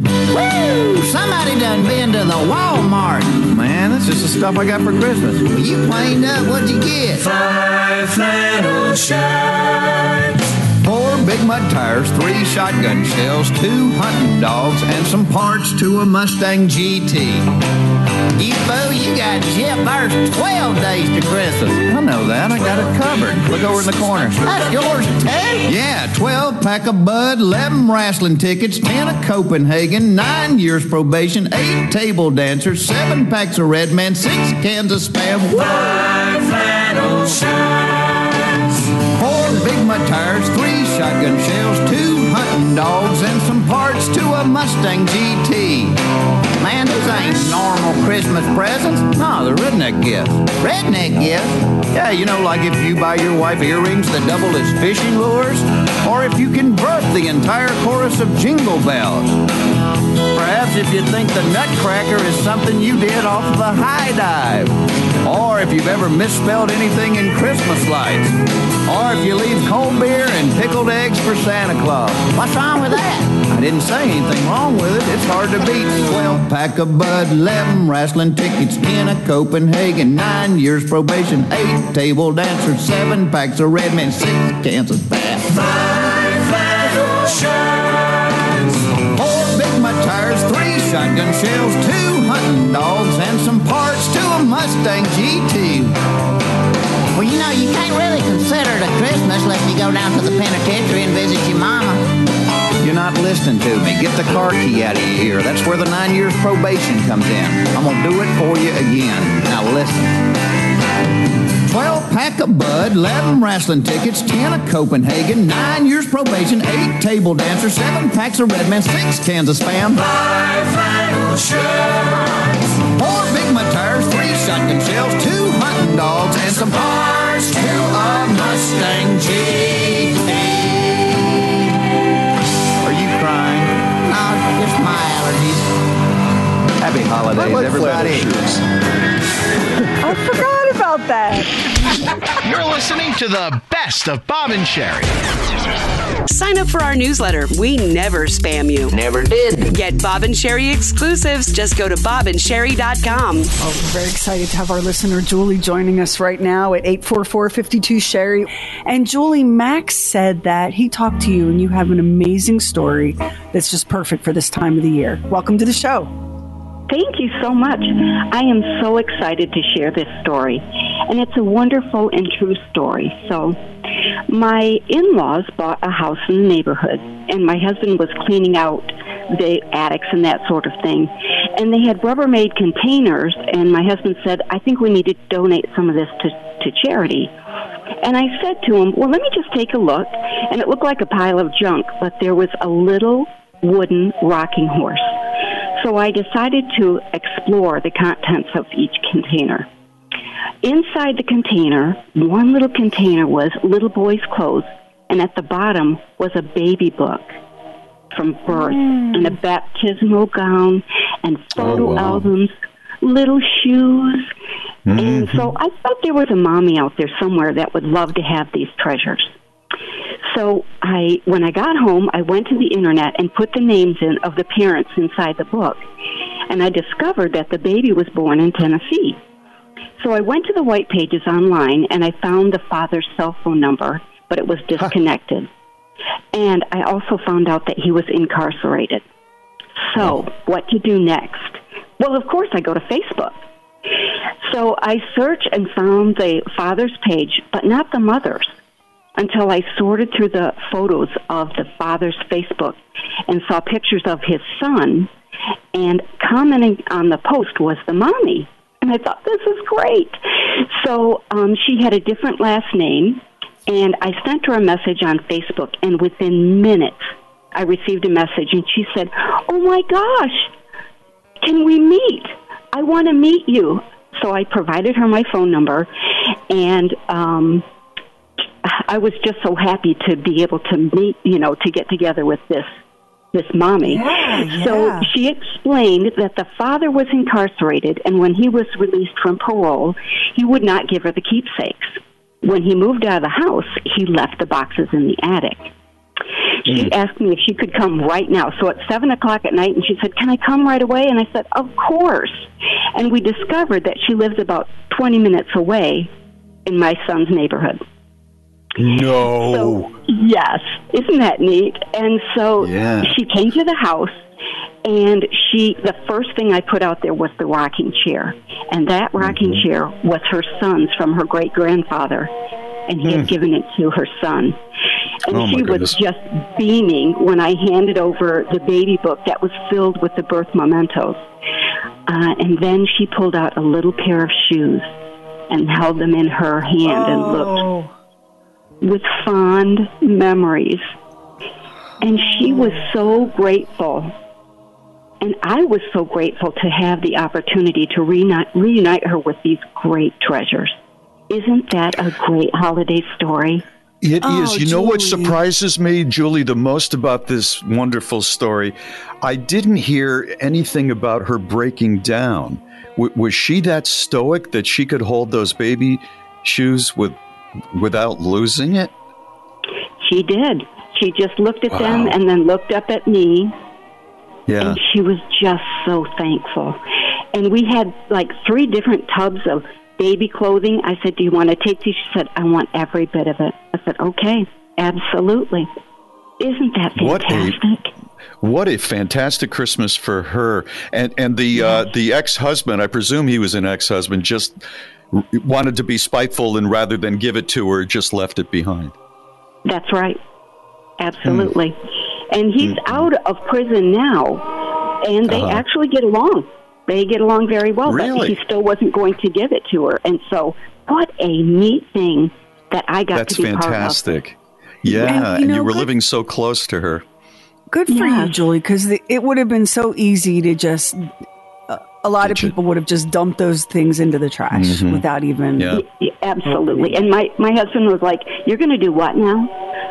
Woo! Somebody done been to the Walmart. Man, this is the stuff I got for Christmas. Well, you cleaned up. What'd you get? Five flannel shirts. Big mud tires, three shotgun shells, two hunting dogs, and some parts to a Mustang GT. You fool, you got Jeff There's 12 days to Christmas. I know that. I got it covered. Look over in the corner. That's yours, too? Yeah, 12 pack of Bud, 11 wrestling tickets, 10 of Copenhagen, 9 years probation, 8 table dancers, 7 packs of Red Man, 6 cans of Spam, 5 flannel shirts, 4 big mud tires, 3 shotgun shells, 2 hunting dogs, and some parts to a Mustang GT. Man, these ain't normal Christmas presents. No, they're redneck gifts. Redneck gifts? Yeah, you know, like if you buy your wife earrings that double as fishing lures, or if you can burp the entire chorus of Jingle Bells. Perhaps if you think the Nutcracker is something you did off the high dive, or if you've ever misspelled anything in Christmas lights, or if you leave cold beer and pickled eggs for Santa Claus. What's wrong with that? I didn't say anything wrong with it. It's hard to beat. 12 pack of Bud, 11 wrestling tickets, 10 a Copenhagen, 9 years probation, 8 table dancers, 7 packs of Red Man, 6 cans of Fat. 5 flannel oh, shirts, shotgun shells, 2 hunting dogs, and some parts to a Mustang GT. Well, you know, you can't really consider it a Christmas unless you go down to the penitentiary and visit your mama. You're not listening to me. Get the car key out of your ear. That's where the nine years probation comes in. I'm going to do it for you again. Now listen. 12 pack of Bud, 11 wrestling tickets, 10 of Copenhagen, 9 years probation, 8 table dancers, 7 packs of Red Man, 6 cans of Spam, 5 flannel shirts, 4 Big Mud tires, 3 shotgun shells, 2 hunting dogs, and some parts to a Mustang GT. Are you crying? Ah, no, just my allergies. Happy holidays, everybody. I forgot about that. You're listening to the best of Bob and Sheri. Sign up for our newsletter. We never spam you. Never did. Get Bob and Sheri exclusives. Just go to bobandsheri.com. Oh, we're very excited to have our listener Julie joining us right now at 844-52 Sheri. And Julie, Max said that he talked to you and you have an amazing story that's just perfect for this time of the year. Welcome to the show. Thank you so much. I am so excited to share this story. And it's a wonderful and true story. So, my in laws bought a house in the neighborhood, and my husband was cleaning out the attics and that sort of thing. And they had Rubbermaid containers, and my husband said, I think we need to donate some of this to, to charity. And I said to him, Well, let me just take a look. And it looked like a pile of junk, but there was a little wooden rocking horse. So I decided to explore the contents of each container. Inside the container, one little container was little boy's clothes, and at the bottom was a baby book from birth and a baptismal gown and photo Oh, wow. albums, little shoes. And Mhm. so I thought there was a mommy out there somewhere that would love to have these treasures. So I, when I got home, I went to the internet and put the names in of the parents inside the book, and I discovered that the baby was born in Tennessee. So I went to the white pages online and I found the father's cell phone number, but it was disconnected. And I also found out that he was incarcerated. So, what to do next? Well, of course, I go to Facebook. So I searched and found the father's page, but not the mother's until I sorted through the photos of the father's Facebook and saw pictures of his son, and commenting on the post was the mommy. And I thought, this is great. So um, she had a different last name, and I sent her a message on Facebook, and within minutes, I received a message, and she said, Oh my gosh, can we meet? I want to meet you. So I provided her my phone number, and um, I was just so happy to be able to meet, you know, to get together with this this mommy. Yeah, So yeah. she explained that the father was incarcerated, and when he was released from parole, he would not give her the keepsakes. When he moved out of the house, he left the boxes in the attic. She mm. asked me if she could come right now. So at seven o'clock at night, and she said, "Can I come right away?" And I said, "Of course." And we discovered that she lives about twenty minutes away in my son's neighborhood. No. Yes, isn't that neat? And so Yeah. she came to the house, and she the first thing I put out there was the rocking chair, and that rocking Mm-hmm. chair was her son's from her great grandfather, and he had Mm. given it to her son. And Oh, she was just beaming when I handed over the baby book that was filled with the birth mementos. Uh, and then she pulled out a little pair of shoes and held them in her hand and looked with fond memories. And she was so grateful. And I was so grateful to have the opportunity to reunite, reunite her with these great treasures. Isn't that a great holiday story? It oh, is. Oh, You know what surprises me, Julie, the most about this wonderful story? I didn't hear anything about her breaking down. W- was she that stoic that she could hold those baby shoes with without losing it? She did. She just looked at them and then looked up at me Yeah. and she was just so thankful. And we had like three different tubs of baby clothing. I said, Do you want to take these? She said, I want every bit of it. I said, Okay, absolutely. Isn't that What fantastic? a what a fantastic Christmas for her and and the uh, the ex husband. I presume he was an ex husband. Just wanted to be spiteful and rather than give it to her, just left it behind. That's right. Absolutely. Hmm. And he's out of prison now, and they Uh-huh. actually get along. They get along very well, but Really? he still wasn't going to give it to her. And so, what a neat thing that I got That's to be fantastic. Yeah, And, and you you, were good- living so close to her. Good for you, Julie, because it would have been so easy to just. A lot of people would have just dumped those things into the trash Mhm. without even. part of. Y- Absolutely. And my my husband was like, "You're going to do what now?"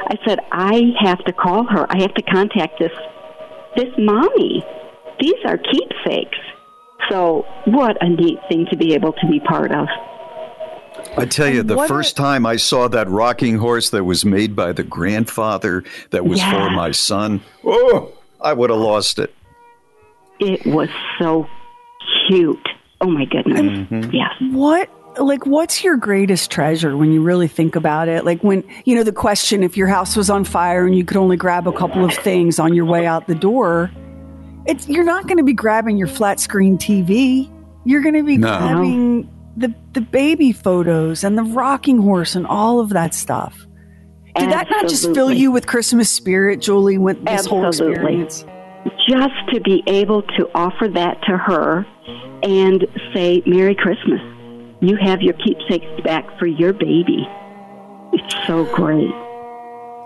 I said, "I have to call her. I have to contact this this mommy. These are keepsakes." So, what a neat thing to be able to be part of. I tell you, the what first time I saw that rocking horse that was made by the grandfather that was for my son, oh, I would have lost it. It was so cute. Oh my goodness. Mm-hmm. Yes. What like what's your greatest treasure when you really think about it? Like when you know the question if your house was on fire and you could only grab a couple of things on your way out the door, it's you're not going to be grabbing your flat screen TV. You're going to be No. grabbing the the baby photos and the rocking horse and all of that stuff. Did that not just fill you with Christmas spirit, Julie, with this whole Absolutely. experience? Just to be able to offer that to her and say, Merry Christmas. You have your keepsakes back for your baby. It's so great.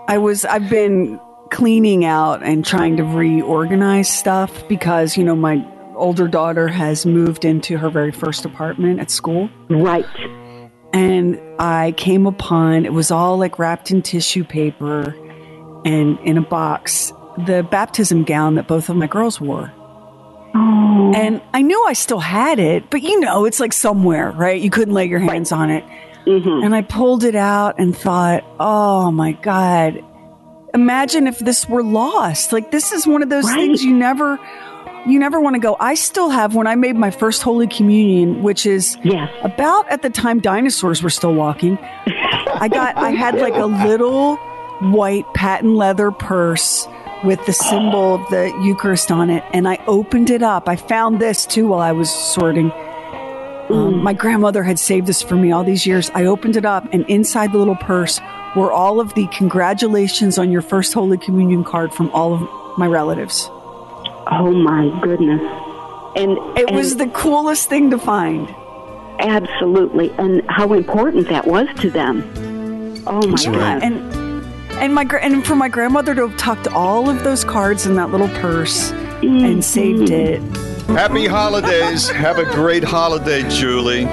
I was I've been cleaning out and trying to reorganize stuff because, you know, my older daughter has moved into her very first apartment at school. Right. And I came upon it was all like wrapped in tissue paper and in a box the baptism gown that both of my girls wore. Oh. And I knew I still had it, but you know, it's like somewhere, right? You couldn't lay your hands on it. Mm-hmm. And I pulled it out and thought, oh my God, imagine if this were lost. Like, this is one of those things you never. You never want to go. I still have when I made my first Holy Communion, which is about at the time dinosaurs were still walking. I got, I had like a little white patent leather purse with the symbol of the Eucharist on it. And I opened it up. I found this too while I was sorting. Um, my grandmother had saved this for me all these years. I opened it up, and inside the little purse were all of the congratulations on your first Holy Communion card from all of my relatives. Oh my goodness. And it was the coolest thing to find. Absolutely. And how important that was to them. Oh my God. And and my and for my grandmother to have tucked all of those cards in that little purse and mm-hmm. saved it. Happy holidays. Have a great holiday, Julie.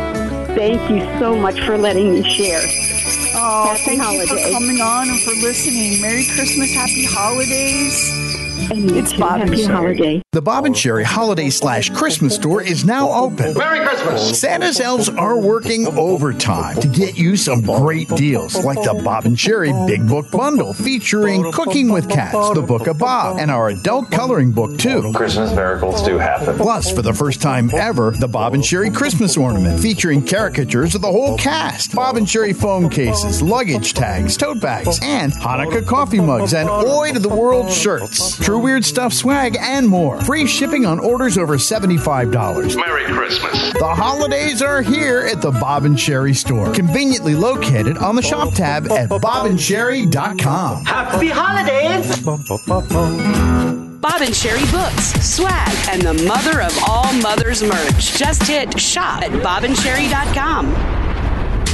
Thank you so much for letting me share. Oh, Happy thank you for coming on and for listening. Merry Christmas, Happy Holidays. And it's Bob and Happy Sheri. holiday. The Bob and Sheri Holiday slash Christmas store is now open. Merry Christmas! Santa's elves are working overtime to get you some great deals, like the Bob and Sheri Big Book Bundle featuring Cooking with Cats, the Book of Bob, and our adult coloring book too. Christmas miracles do happen. Plus, for the first time ever, the Bob and Sheri Christmas ornament featuring caricatures of the whole cast. Bob and Sheri phone cases, luggage tags, tote bags, and Hanukkah coffee mugs and Oi to the World shirts. True Weird Stuff swag and more. Free shipping on orders over $75. Merry Christmas. The holidays are here at the Bob and Sheri store, conveniently located on the shop tab at bobandsheri.com. Happy holidays! Bob and Sheri Books, swag, and the mother of all mothers merch. Just hit shop at bobandsheri.com.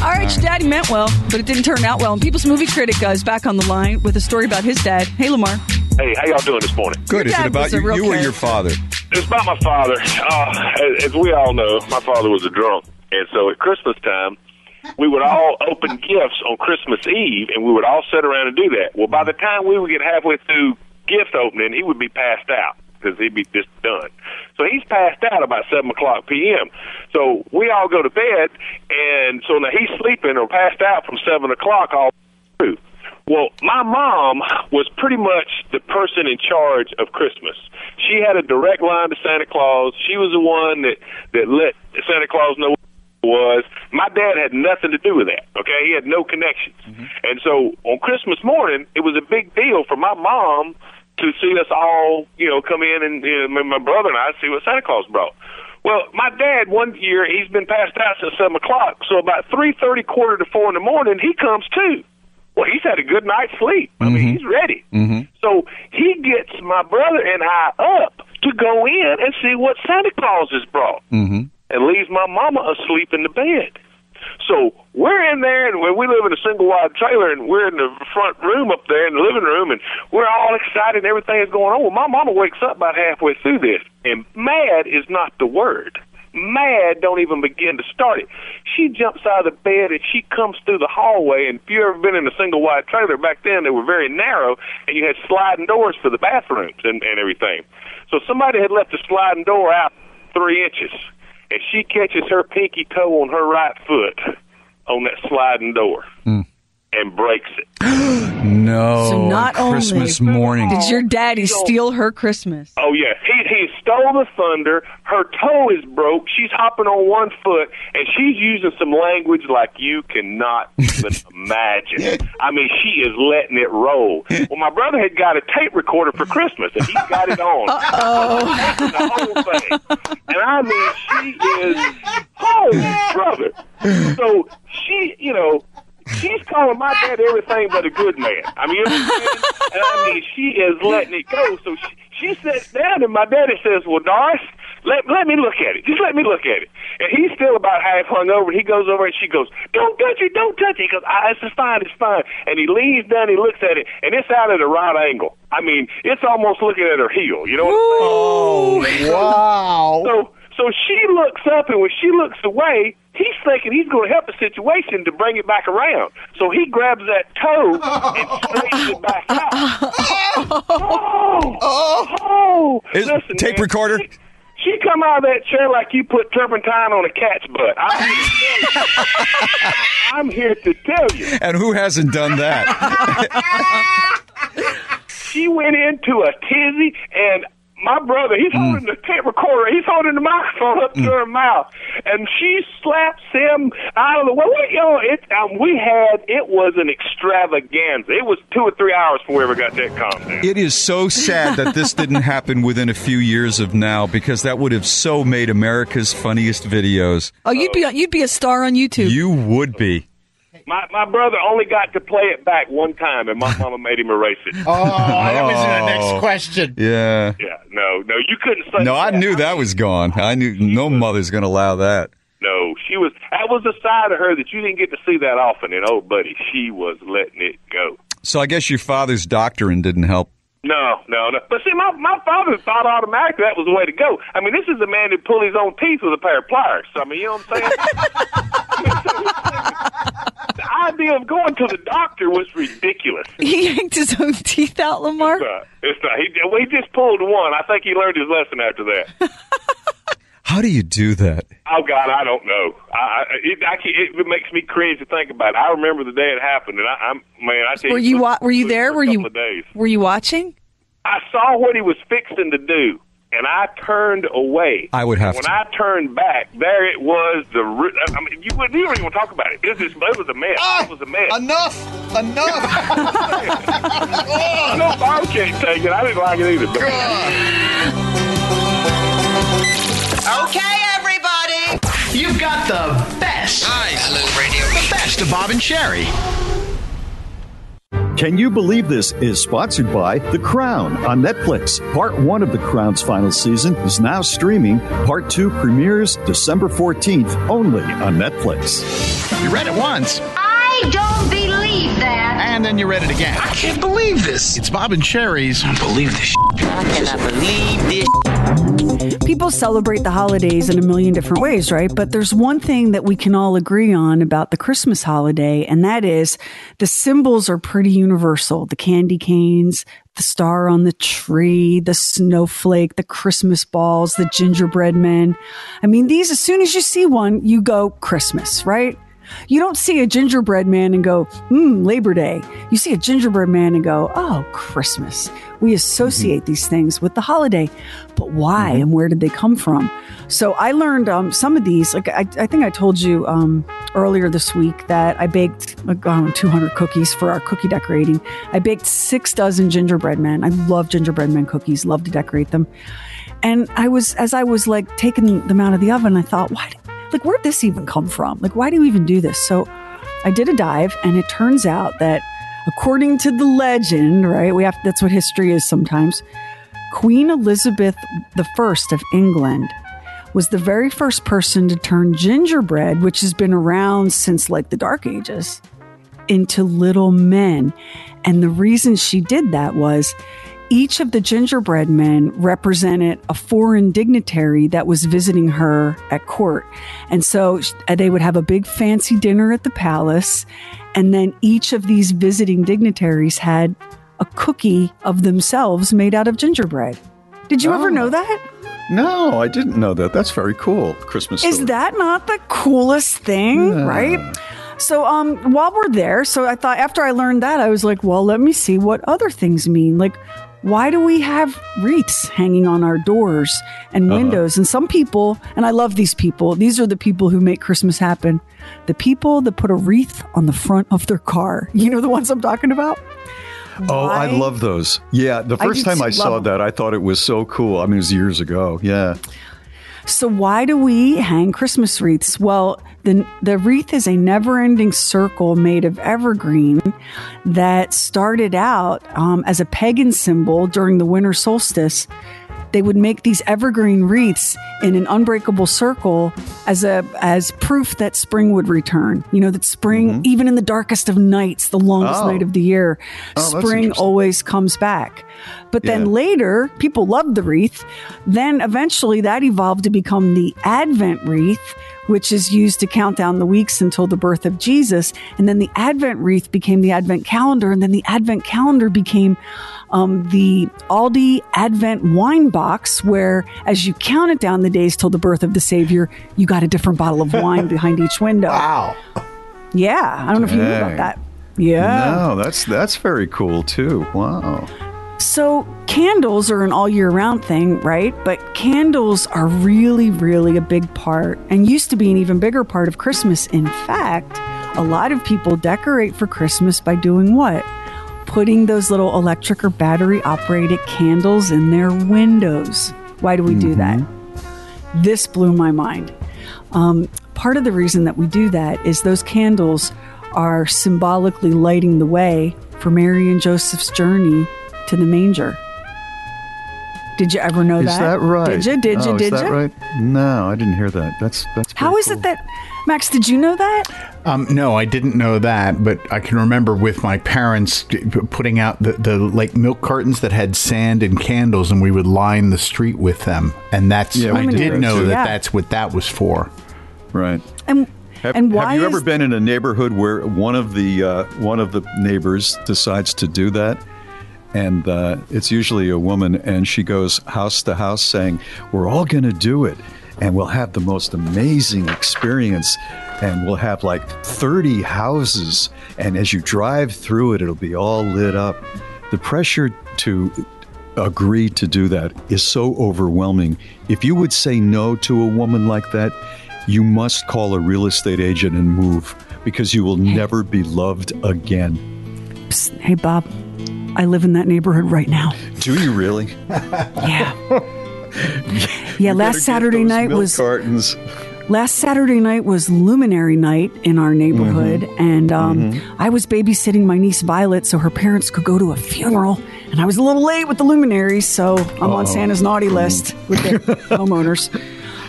All right, your daddy meant well, but it didn't turn out well. And People's Movie Critic uh, is back on the line with a story about his dad. Hey, Lamar. Hey, how y'all doing this morning? Good. Is it about you, you or your character. father? It's about my father. Uh, as, as we all know, my father was a drunk, and so at Christmas time, we would all open gifts on Christmas Eve, and we would all sit around and do that. Well, by the time we would get halfway through gift opening, he would be passed out because he'd be just done. So he's passed out about seven o'clock p.m. So we all go to bed, and so now he's sleeping or passed out from seven o'clock all through. Well, my mom was pretty much the person in charge of Christmas. She had a direct line to Santa Claus. She was the one that that let Santa Claus know what was. My dad had nothing to do with that. Okay, he had no connections. Mm-hmm. And so on Christmas morning, it was a big deal for my mom to see us all, you know, come in and you know, my- my brother and I see what Santa Claus brought. Well, my dad one year he's been passed out since seven o'clock. So about three thirty, quarter to four in the morning, he comes too. Well, he's had a good night's sleep. I mean, he's ready. Mm-hmm. So he gets my brother and I up to go in and see what Santa Claus has brought, Mm-hmm. and leaves my mama asleep in the bed. So we're in there, and we live in a single wide trailer, and we're in the front room up there in the living room, and we're all excited, and everything is going on. Well, my mama wakes up about halfway through this, and mad is not the word. Mad don't even begin to start it. She jumps out of the bed and she comes through the hallway. And if you ever been in a single wide trailer back then, they were very narrow, and you had sliding doors for the bathrooms and, and everything. So somebody had left the sliding door out three inches, and she catches her pinky toe on her right foot on that sliding door hmm. And breaks it. No. so not Christmas only morning. did your daddy steal her Christmas. Oh yeah, he he stole the thunder. Her toe is broke. She's hopping on one foot, and she's using some language like you cannot even imagine. I mean, she is letting it roll. Well, my brother had got a tape recorder for Christmas, and he got it on. Uh-oh. the whole thing. And I mean, she is oh brother. So she, you know. She's calling my dad everything but a good man. I mean, you I'm and I mean, she is letting it go. So she, she sits down, and my daddy says, "Well, Doris, let let me look at it. Just let me look at it." And he's still about half hung over. He goes over, and she goes, "Don't touch it, don't touch it." He goes, ah, "It's fine, it's fine." And he leans down, he looks at it, and it's out at a right angle. I mean, it's almost looking at her heel. You know what I'm saying? wow. So so she looks up, and when she looks away, he's thinking he's going to help the situation to bring it back around. So he grabs that toe and straightens it back out. Oh, oh, Is- oh. listen, tape man, recorder? She, she come out of that chair like you put turpentine on a cat's butt. I'm here to tell you. I'm here to tell you. And who hasn't done that? she went into a tizzy and my brother, he's holding the tape recorder, he's holding the microphone up to her mouth, and she slaps him out of the way. What, you know, it, um, we had, it was an extravaganza. It was two or three hours before we ever got that calmed. It is so sad that this didn't happen within a few years of now because that would have so made America's funniest videos. Oh, you'd be you'd be a star on YouTube. You would be. My my brother only got to play it back one time, and my mama made him erase it. Oh, that was the Oh. next question. Yeah. Yeah, no, no, you couldn't say No, I that. knew that was gone. I knew no mother's going to allow that. No, she was. That was a side of her that you didn't get to see that often. And oh, buddy, she was letting it go. So I guess your father's doctoring didn't help. No, no, no. But see, my my father thought automatically that was the way to go. I mean, this is a man who pulled his own teeth with a pair of pliers. So, I mean, you know what I'm saying? the idea of going to the doctor was ridiculous. He yanked his own teeth out, Lamar. It's not. It's not. He, well, he just pulled one. I think he learned his lesson after that. How do you do that? Oh God, I don't know. I, I, it, I it makes me cringe to think about it. I remember the day it happened, and I, I'm man. I tell Were you, you wa- were you there? Were you days. were you watching? I saw what he was fixing to do, and I turned away. I would have when to. I turned back, there it was. The ri- I mean, you wouldn't even want to talk about it. It was, just, it was a mess. Ah, it was a mess. Enough! Enough! no, I can't take it. I didn't like it either. Okay, everybody. You've got the best. Nice. Hello, radio. The best of Bob and Sheri. Can You Believe This is sponsored by The Crown on Netflix. Part one of The Crown's final season is now streaming. Part two premieres December 14th only on Netflix. You read it once, I don't believe that. and then you read it again. I can't believe this. It's Bob and Sheri's. I don't believe this. I cannot believe this. People celebrate the holidays in a million different ways, right? But there's one thing that we can all agree on about the Christmas holiday, and that is the symbols are pretty universal. The candy canes, the star on the tree, the snowflake, the Christmas balls, the gingerbread men. I mean, these, as soon as you see one, you go Christmas, right? You don't see a gingerbread man and go, hmm, Labor Day. You see a gingerbread man and go, oh, Christmas. We associate these things with the holiday, but why and where did they come from? So I learned um, some of these. Like I, I think I told you um, earlier this week that I baked like, um, 200 cookies for our cookie decorating. I baked six dozen gingerbread men. I love gingerbread men cookies. Love to decorate them. And I was, as I was like taking them out of the oven, I thought, why? Like, where'd this even come from? Like, why do you even do this? So I did a dive, and it turns out that according to the legend, right? We have that's what history is sometimes. Queen Elizabeth I of England was the very first person to turn gingerbread, which has been around since like the Dark Ages, into little men. And the reason she did that was each of the gingerbread men represented a foreign dignitary that was visiting her at court. And so they would have a big fancy dinner at the palace. And then each of these visiting dignitaries had a cookie of themselves made out of gingerbread. Did you ever know that? No, I didn't know that. That's very cool. Christmas Is that not the coolest thing, Yeah. right? So um, while we're there, so I thought after I learned that, I was like, well, let me see what other things mean. Like, why do we have wreaths hanging on our doors and Uh-huh. windows? And some people, and I love these people, these are the people who make Christmas happen. The people that put a wreath on the front of their car. You know the ones I'm talking about? Oh, I love those. Yeah, the first do time I saw love 'em. that, I thought it was so cool. I mean, it was years ago. Yeah. So why do we hang Christmas wreaths? Well, the the wreath is a never-ending circle made of evergreen that started out um, as a pagan symbol during the winter solstice. They would make these evergreen wreaths in an unbreakable circle as a as proof that spring would return. You know that spring, mm-hmm. even in the darkest of nights, the longest Oh. night of the year, Oh, spring always comes back. But then Yeah. later, people loved the wreath. Then eventually that evolved to become the Advent wreath, which is used to count down the weeks until the birth of Jesus. And then the Advent wreath became the Advent calendar. And then the Advent calendar became um, the Aldi Advent wine box, where as you counted down the days till the birth of the Savior, you got a different bottle of wine behind each window. Wow. Yeah. I don't know if you knew about that. Yeah. No, that's that's very cool too. Wow. So, candles are an all year round thing, right? But candles are really, really a big part and used to be an even bigger part of Christmas. In fact, a lot of people decorate for Christmas by doing what? Putting those little electric or battery operated candles in their windows. Why do we do that? This blew my mind. Um, part of the reason that we do that is those candles are symbolically lighting the way for Mary and Joseph's journey to the manger. Did you ever know Is that? that right? Did you? Did you? Oh, Did is that you? right? No, I didn't hear that. That's that's. How is it that, Max? Did you know that? Um, no, I didn't know that, but I can remember with my parents putting out the, the like milk cartons that had sand and candles, and we would line the street with them. And that's Yeah, we I did that know too. that Yeah. that's what that was for. Right. And Have, and have you ever been in a neighborhood where one of the uh, one of the neighbors decides to do that? And uh, it's usually a woman, and she goes house to house saying, "We're all going to do it, and we'll have the most amazing experience, and we'll have like 30 houses, and as you drive through it, it'll be all lit up." The pressure to agree to do that is so overwhelming. If you would say no to a woman like that, you must call a real estate agent and move because you will never be loved again. Psst, hey, Bob. I live in that neighborhood right now. Do you really? Yeah. yeah. Last Saturday night was cartons. Last Saturday night was Luminary Night in our neighborhood, Mm-hmm. and um, I was babysitting my niece Violet so her parents could go to a funeral. And I was a little late with the luminaries, so I'm on Uh-oh. Santa's naughty list with the homeowners.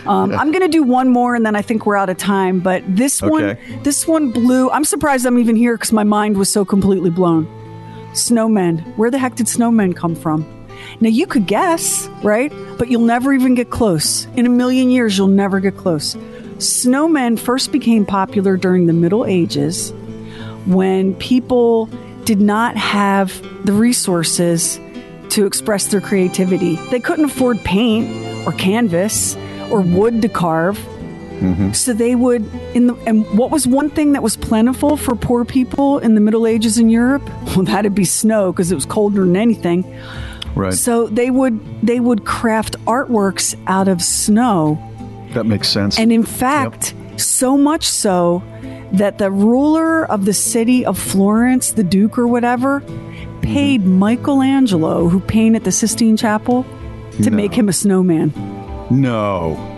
Um, I'm going to do one more, and then I think we're out of time. But this one, this one blew. I'm surprised I'm even here because my mind was so completely blown. Snowmen. Where the heck did snowmen come from? Now you could guess, right? But you'll never even get close. In a million years, you'll never get close. Snowmen first became popular during the Middle Ages when people did not have the resources to express their creativity. They couldn't afford paint or canvas or wood to carve. Mm-hmm. So they would in the and what was one thing that was plentiful for poor people in the Middle Ages in Europe? Well, that'd be snow because it was colder than anything. Right. So they would they would craft artworks out of snow. That makes sense. And in fact, so much so that the ruler of the city of Florence, the duke or whatever, mm-hmm. paid Michelangelo, who painted the Sistine Chapel, to make him a snowman. no.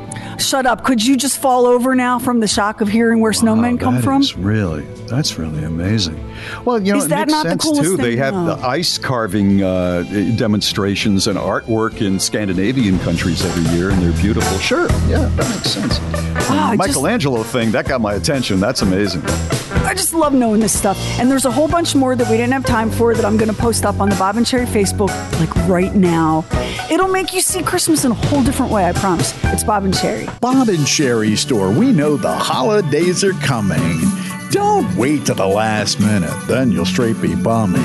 Shut up. Could you just fall over now from the shock of hearing where snowmen come from? really, that's really amazing. Well, you know, Is it that makes not the sense coolest too. They have No. the ice carving uh, demonstrations and artwork in Scandinavian countries every year, and they're beautiful. Sure, yeah, that makes sense. I just- Michelangelo thing that got my attention. That's amazing. I just love knowing this stuff. And there's a whole bunch more that we didn't have time for that I'm going to post up on the Bob and Sheri Facebook like right now. It'll make you see Christmas in a whole different way, I promise. It's Bob and Sheri. Bob and Sheri store. We know the holidays are coming. Don't wait to the last minute, then you'll straight be bumming.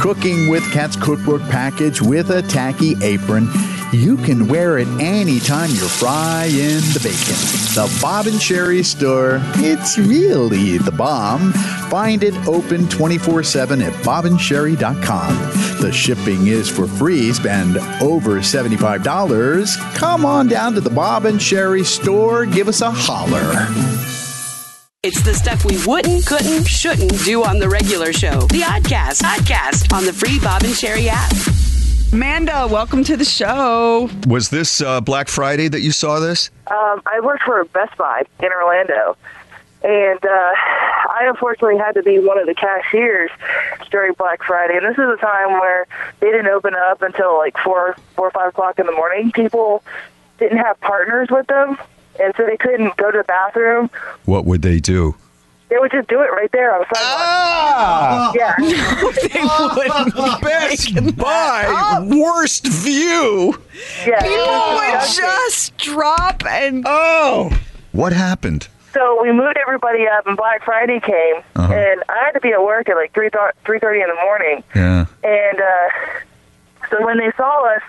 Cooking with Cat's cookbook package with a tacky apron. You can wear it anytime you're frying the bacon. The Bob and Sheri store, it's really the bomb. Find it open 24 7 at bobandsheri.com. The shipping is for free. Spend over $75. Come on down to the Bob and Sheri store. Give us a holler. It's the stuff we wouldn't, couldn't, shouldn't do on the regular show. The Oddcast, Oddcast on the free Bob and Sheri app. Amanda, welcome to the show. Was this uh, Black Friday that you saw this? Um, I worked for Best Buy in Orlando, and uh, I unfortunately had to be one of the cashiers during Black Friday. And this is a time where they didn't open up until like four, four or five o'clock in the morning. People didn't have partners with them, and so they couldn't go to the bathroom. What would they do? They would just do it right there on the sidewalk. Ah! Yeah. Best Buy, worst view. Yeah. People would just drop and. Oh! What happened? So we moved everybody up, and Black Friday came, Uh-huh. and I had to be at work at like three three thirty in the morning. Yeah. And uh, so when they saw us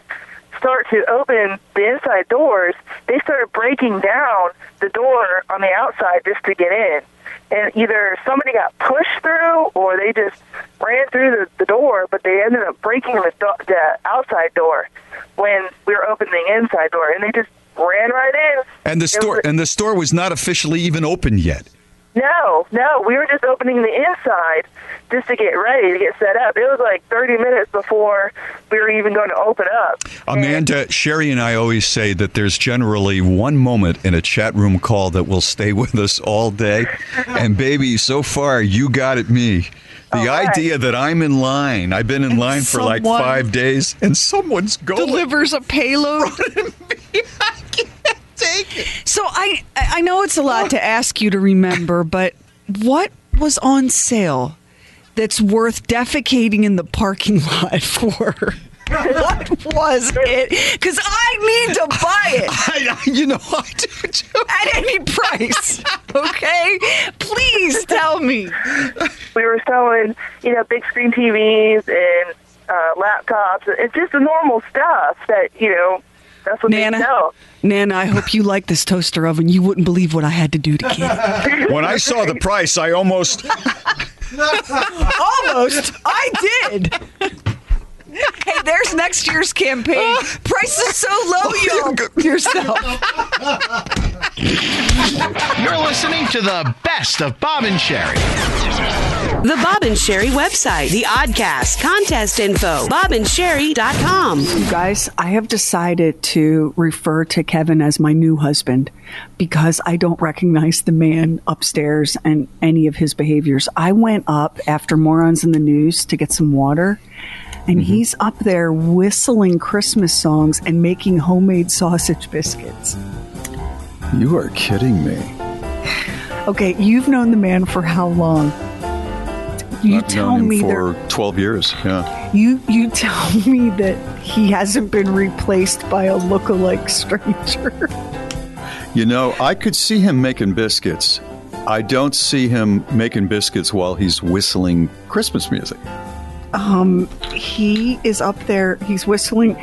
start to open the inside doors, they started breaking down the door on the outside just to get in. And either somebody got pushed through, or they just ran through the, the door, but they ended up breaking the, do- the outside door when we were opening the inside door, and they just ran right in. And the store was- and the store was not officially even open yet. No, no, we were just opening the inside just to get ready to get set up. It was like 30 minutes before we were even going to open up. Amanda, Sheri, and I always say that there's generally one moment in a chat room call that will stay with us all day. And baby, so far you got it, me. The idea that I'm in line, I've been in line for like five days, and someone's going. delivers a payload. So I I know it's a lot to ask you to remember, but what was on sale that's worth defecating in the parking lot for? what was it? Because I need to buy it. I, you know, I do too. At any price. Okay? Please tell me. We were selling, you know, big screen TVs and uh, laptops. It's just the normal stuff that, you know, that's what Nana, they sell. Nana, I hope you like this toaster oven. You wouldn't believe what I had to do to get it. When I saw the price, I almost. Almost. I did. Hey, there's next year's campaign. Prices so low, you yourself. You're listening to the best of Bob and Sheri. The Bob and Sheri website, the Oddcast, contest info, bobandsheri.com. You guys, I have decided to refer to Kevin as my new husband because I don't recognize the man upstairs and any of his behaviors. I went up after Morons in the News to get some water, and mm-hmm. he's up there whistling Christmas songs and making homemade sausage biscuits. You are kidding me. Okay, you've known the man for how long? You I've tell me for. 12 years. Yeah. You you tell me that he hasn't been replaced by a look-alike stranger. You know, I could see him making biscuits. I don't see him making biscuits while he's whistling Christmas music. Um, he is up there. He's whistling.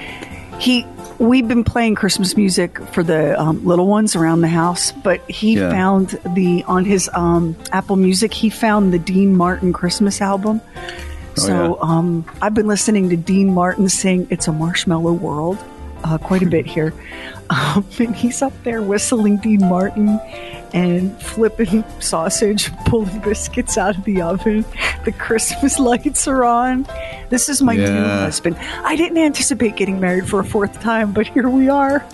He. We've been playing Christmas music for the um, little ones around the house, but he Yeah. found the on his um, Apple Music. He found the Dean Martin Christmas album. So yeah. um, I've been listening to Dean Martin sing "It's a Marshmallow World" uh, quite a bit here, um, and he's up there whistling Dean Martin and flipping sausage, pulling biscuits out of the oven. The Christmas lights are on. This is my new husband. I didn't anticipate getting married for a fourth time, but here we are.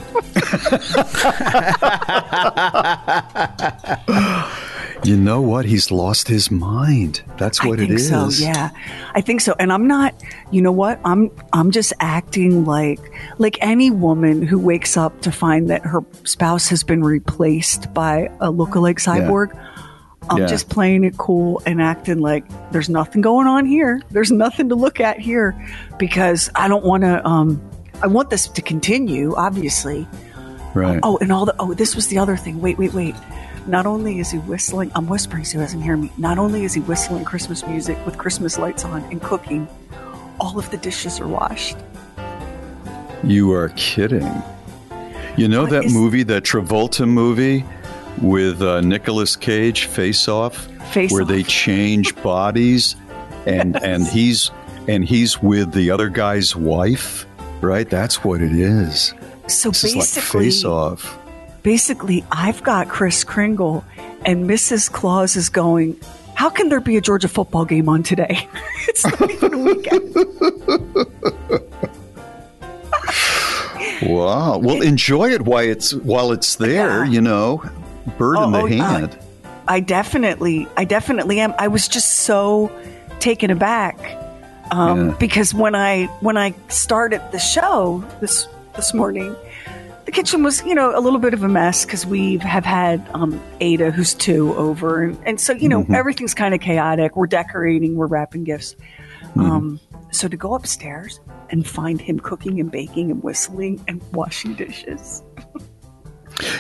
You know what? He's lost his mind. That's what I think is. so. Yeah, I think so. And I'm not. You know what? I'm. I'm just acting like like any woman who wakes up to find that her spouse has been replaced by a lookalike cyborg. I'm Yeah. just playing it cool and acting like there's nothing going on here. There's nothing to look at here because I don't want to. Um, I want this to continue, obviously. Right. Oh, and all the oh, this was the other thing. Wait, wait, wait. Not only is he whistling, I'm whispering so he doesn't hear me. Not only is he whistling Christmas music with Christmas lights on and cooking, all of the dishes are washed. You are kidding. You know that movie, that Travolta movie with uh, Nicolas Cage, Face Off, Face where Off. they change bodies, and and he's and he's with the other guy's wife, right? That's what it is. So This is like basically, Face Off. Basically, I've got Kris Kringle, and Mrs. Claus is going. How can there be a Georgia football game on today? it's not even a weekend. Wow. Well, enjoy it while it's while it's there. You know, bird in the Oh, oh, uh, hand. I definitely, I definitely am. I was just so taken aback um, Yeah. because when I when I started the show this this morning, the kitchen was you know a little bit of a mess because we have had um, Ada, who's two, over, and, and so you know Mhm. everything's kind of chaotic. We're decorating, we're wrapping gifts. Mm-hmm. Um, so to go upstairs and find him cooking and baking and whistling and washing dishes.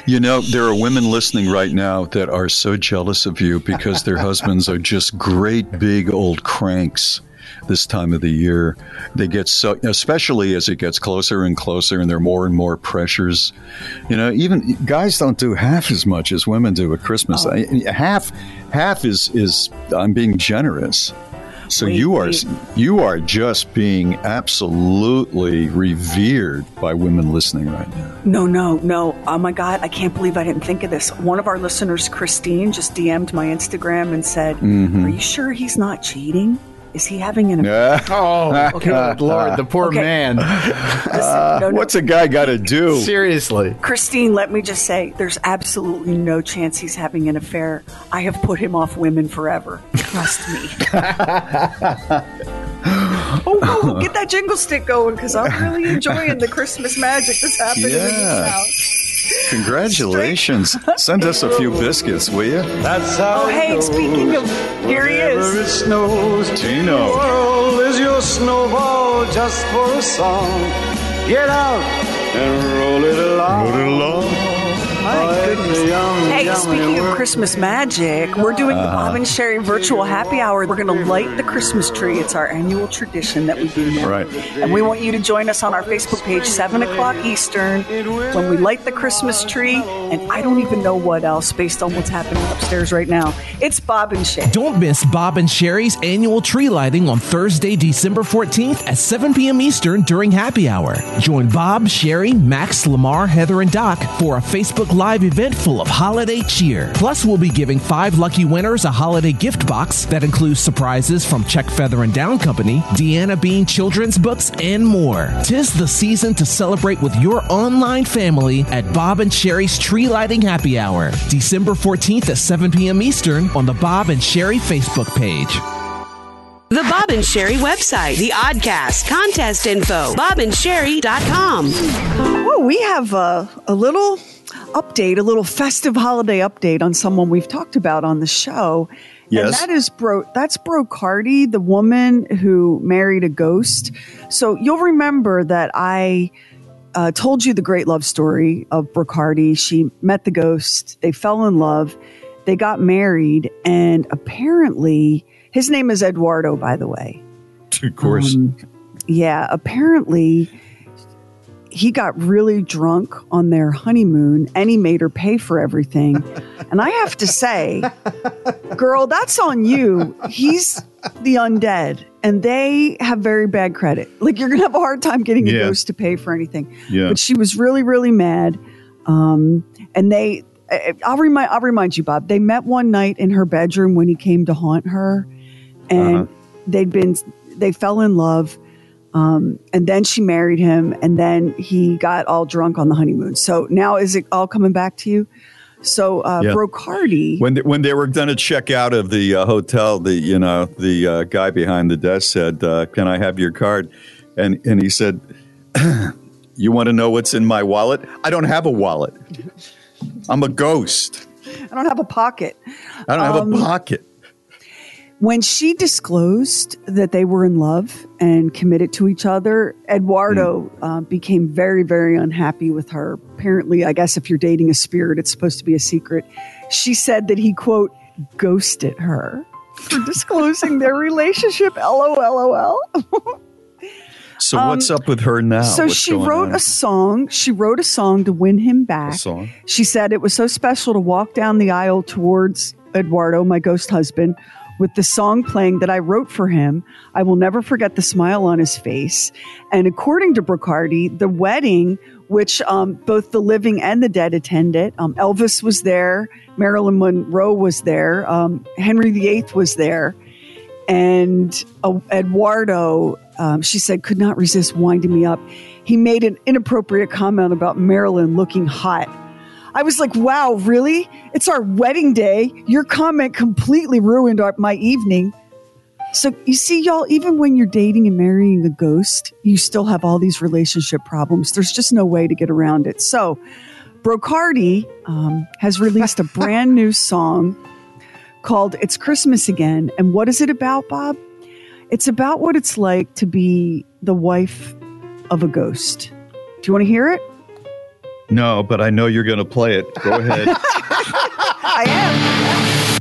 You know, there are women listening right now that are so jealous of you because their husbands are just great big old cranks this time of the year. They get so, especially as it gets closer and closer and there are more and more pressures. You know, even guys don't do half as much as women do at Christmas. Oh. I- Half, half is, is, I'm being generous. So Wait, you are wait. you are just being absolutely revered by women listening right now. No, no, no. Oh my God, I can't believe I didn't think of this. One of our listeners, Christine, just DM'd my Instagram and said, Mhm. Are you sure he's not cheating? Is he having an affair? oh, good Lord, the poor Okay. man. Uh, no, no. What's a guy got to do? Seriously. Christine, let me just say, there's absolutely no chance he's having an affair. I have put him off women forever. Trust me. oh, oh, get that jingle stick going because I'm really enjoying the Christmas magic that's happening in this Yeah. house. Congratulations. Send us a few biscuits, will you? That's Oh, hey, speaking of, here he Whenever it is. snows, Tino. The world is your snowball just for a song. Get out and roll it along. Roll it along. My goodness. Hey, speaking of Christmas magic, we're doing the Bob and Sheri virtual happy hour. We're going to light the Christmas tree. It's our annual tradition that we do now. Right. And we want you to join us on our Facebook page, 7 o'clock Eastern, when we light the Christmas tree. And I don't even know what else based on what's happening upstairs right now. It's Bob and Sheri. Don't miss Bob and Sheri's annual tree lighting on Thursday, December 14th at 7 p.m. Eastern during happy hour. Join Bob, Sheri, Max, Lamar, Heather, and Doc for a Facebook Live event full of holiday cheer. Plus, we'll be giving five lucky winners a holiday gift box that includes surprises from Check Feather and Down Company, Deanna Bean Children's Books, and more. Tis the season to celebrate with your online family at Bob and Sheri's Tree Lighting Happy Hour, December 14th at 7 p.m. Eastern on the Bob and Sheri Facebook page. The Bob and Sheri website, the Oddcast, contest info, bobandsheri.com. Oh, we have a, a little update, a little festive holiday update on someone we've talked about on the show. And Yes. that is Bro that's Brocarde, the woman who married a ghost. So you'll remember that I uh, told you the great love story of Brocarde. She met the ghost, they fell in love, they got married, and apparently his name is Eduardo, by the way. Of course. Um, yeah, apparently he got really drunk on their honeymoon and he made her pay for everything. and I have to say, girl, that's on you. He's the undead and they have very bad credit. Like you're going to have a hard time getting a Yeah. ghost to pay for anything. Yeah. But she was really, really mad. Um, and they, I'll remind, I'll remind you, Bob, they met one night in her bedroom when he came to haunt her and Uh-huh. they'd been, they fell in love. Um, and then she married him, and then he got all drunk on the honeymoon. So now is it all coming back to you? So uh, Yeah. Brocarde, When they, when they were going to check out of the uh, hotel, the you know the uh, guy behind the desk said, uh, "Can I have your card?" And and he said, "You want to know what's in my wallet? I don't have a wallet. I'm a ghost. I don't have a pocket. I don't have Um, a pocket." When she disclosed that they were in love and committed to each other, Eduardo uh, became very, very unhappy with her. Apparently, I guess if you're dating a spirit, it's supposed to be a secret. She said that he, quote, ghosted her for disclosing their relationship. LOLOL. So Um, what's up with her now? So What's she wrote on? a song. She wrote a song to win him back. A song? She said it was so special to walk down the aisle towards Eduardo, my ghost husband, with the song playing that I wrote for him. I will never forget the smile on his face. And according to Brocarde, the wedding, which um, both the living and the dead attended, um, Elvis was there, Marilyn Monroe was there, um, Henry VIII was there and uh, Eduardo, um, she said, could not resist winding me up. He made an inappropriate comment about Marilyn looking hot. I was like, wow, really? It's our wedding day. Your comment completely ruined our, my evening. So, you see, y'all, even when you're dating and marrying a ghost, you still have all these relationship problems. There's just no way to get around it. So, Brocarde um, has released a brand new song called It's Christmas Again. And what is it about, Bob? It's about what it's like to be the wife of a ghost. Do you want to hear it? No, but I know you're going to play it. Go ahead. I am.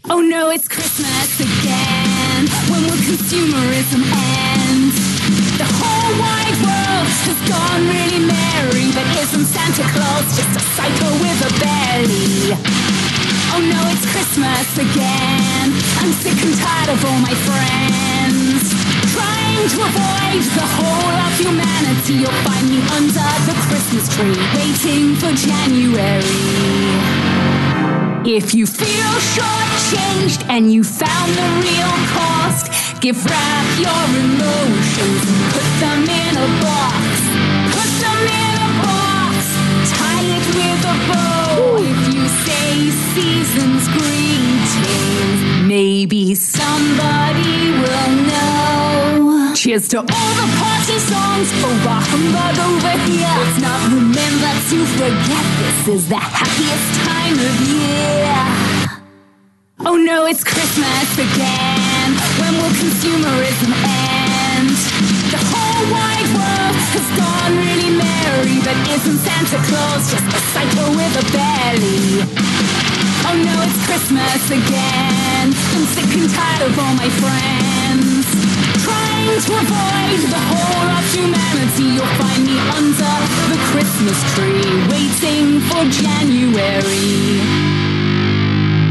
Oh no, it's Christmas again. When will consumerism end? The whole wide world has gone really merry, but isn't Santa Claus just a psycho with a belly? Oh no, it's Christmas again. I'm sick and tired of all my friends. To avoid the whole of humanity. You'll find me under the Christmas tree, waiting for January. If you feel shortchanged and you found the real cost, give wrap your emotions and put them in a box. Put them in a box, tie it with a bow. If you say season's greetings, maybe somebody will know. Cheers to all the party songs, over humbug over here. Let's not remember to forget this is the happiest time of year. Oh no, it's Christmas again. When will consumerism end? The whole wide world has gone really merry, but isn't Santa Claus just a psycho with a belly? Oh no, it's Christmas again. I'm sick and tired of all my friends. Trying to avoid the whole of humanity. You'll find me under the Christmas tree, waiting for January.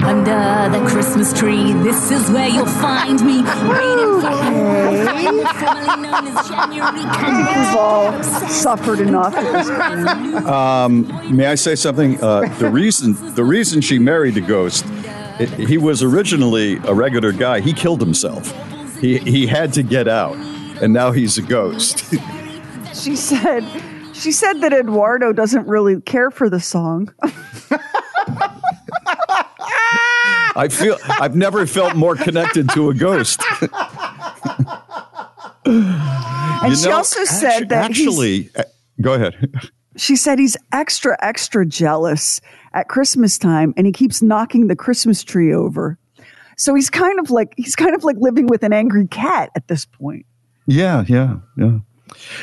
Under the Christmas tree, this is where you'll find me, waiting for him. Formerly known as January. We've all suffered enough at this point. Um, may I say something? Uh, the reason the reason she married the ghost, i he was originally a regular guy. He killed himself. He he had to get out, and now he's a ghost. She said, she said that Eduardo doesn't really care for the song. I feel I've never felt more connected to a ghost. And she also said that actually, uh, go ahead. She said he's extra, extra jealous at Christmas time and he keeps knocking the Christmas tree over. So he's kind of like he's kind of like living with an angry cat at this point. Yeah, yeah, yeah.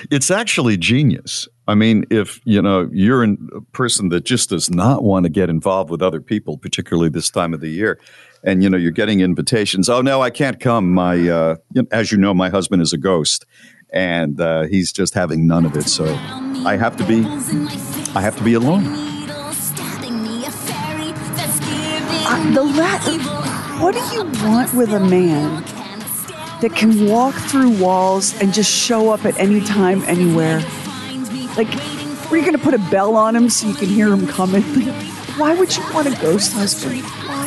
It's actually genius. I mean, if you know you're a person that just does not want to get involved with other people, particularly this time of the year, and you know you're getting invitations. Oh no, I can't come. My, uh, you know, as you know, my husband is a ghost, and uh, he's just having none of it. So I have to be, I have to be alone. Uh, the la- what do you want with a man that can walk through walls and just show up at any time, anywhere? Like, are you going to put a bell on him so you can hear him coming? Why would you want a ghost husband?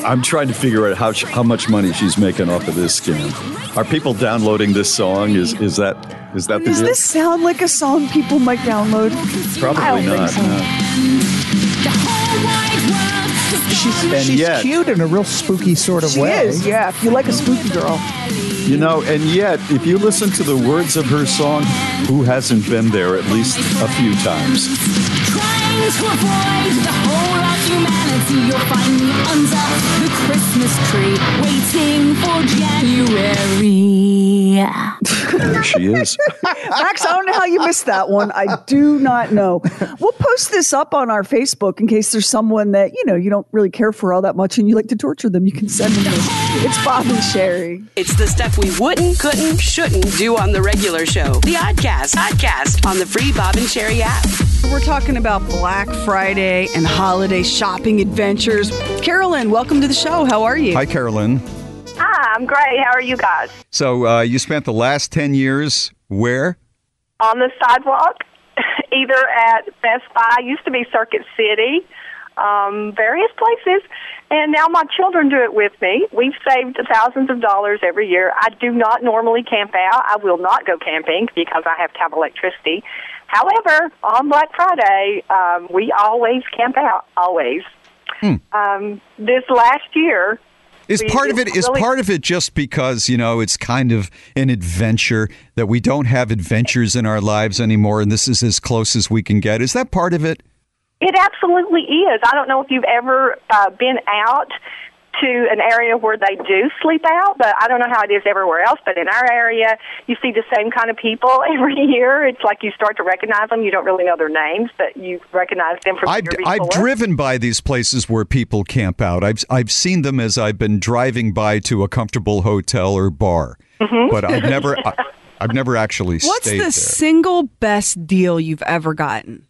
I'm trying to figure out how sh- how much money she's making off of this scam. Are people downloading this song? Is is that is that the Does deal? this sound like a song people might download? Probably I don't not. Think so. no. She's, And she's yet- cute in a real spooky sort of She way. is, yeah. If you like a spooky girl. You know, and yet, if you listen to the words of her song, who hasn't been there at least a few times? Trying to avoid the whole of humanity. You'll find me under the Christmas tree, waiting for January. There she is. Max, I don't know how you missed that one. I do not know. We'll post this up on our Facebook in case there's someone that, you know, you don't really care for all that much and you like to torture them. You can send them this. It's Bob and Sheri. It's the stuff we wouldn't, couldn't, shouldn't do on the regular show. The Oddcast, Oddcast on the free Bob and Sheri app. We're talking about Black Friday and holiday shopping adventures. Carolyn, welcome to the show. How are you? Hi, Carolyn. Hi, I'm great. How are you guys? So uh, you spent the last 10 years where? On the sidewalk, either at Best Buy, used to be Circuit City, um, various places, and now my children do it with me. We've saved thousands of dollars every year. I do not normally camp out. I will not go camping because I have to have electricity. However, on Black Friday, um, we always camp out, always. Um, this last year, Is we- part of it is really- part of it just because you know it's kind of an adventure that we don't have adventures in our lives anymore, and this is as close as we can get. Is that part of it? It absolutely is. I don't know if you've ever uh, been out to an area where they do sleep out, but I don't know how it is everywhere else. But in our area, you see the same kind of people every year. It's like you start to recognize them. You don't really know their names, but you recognize them from the I've, year I've driven by these places where people camp out. I've I've seen them as I've been driving by to a comfortable hotel or bar, Mhm. but I've never I, I've never actually What's stayed the there. single best deal you've ever gotten?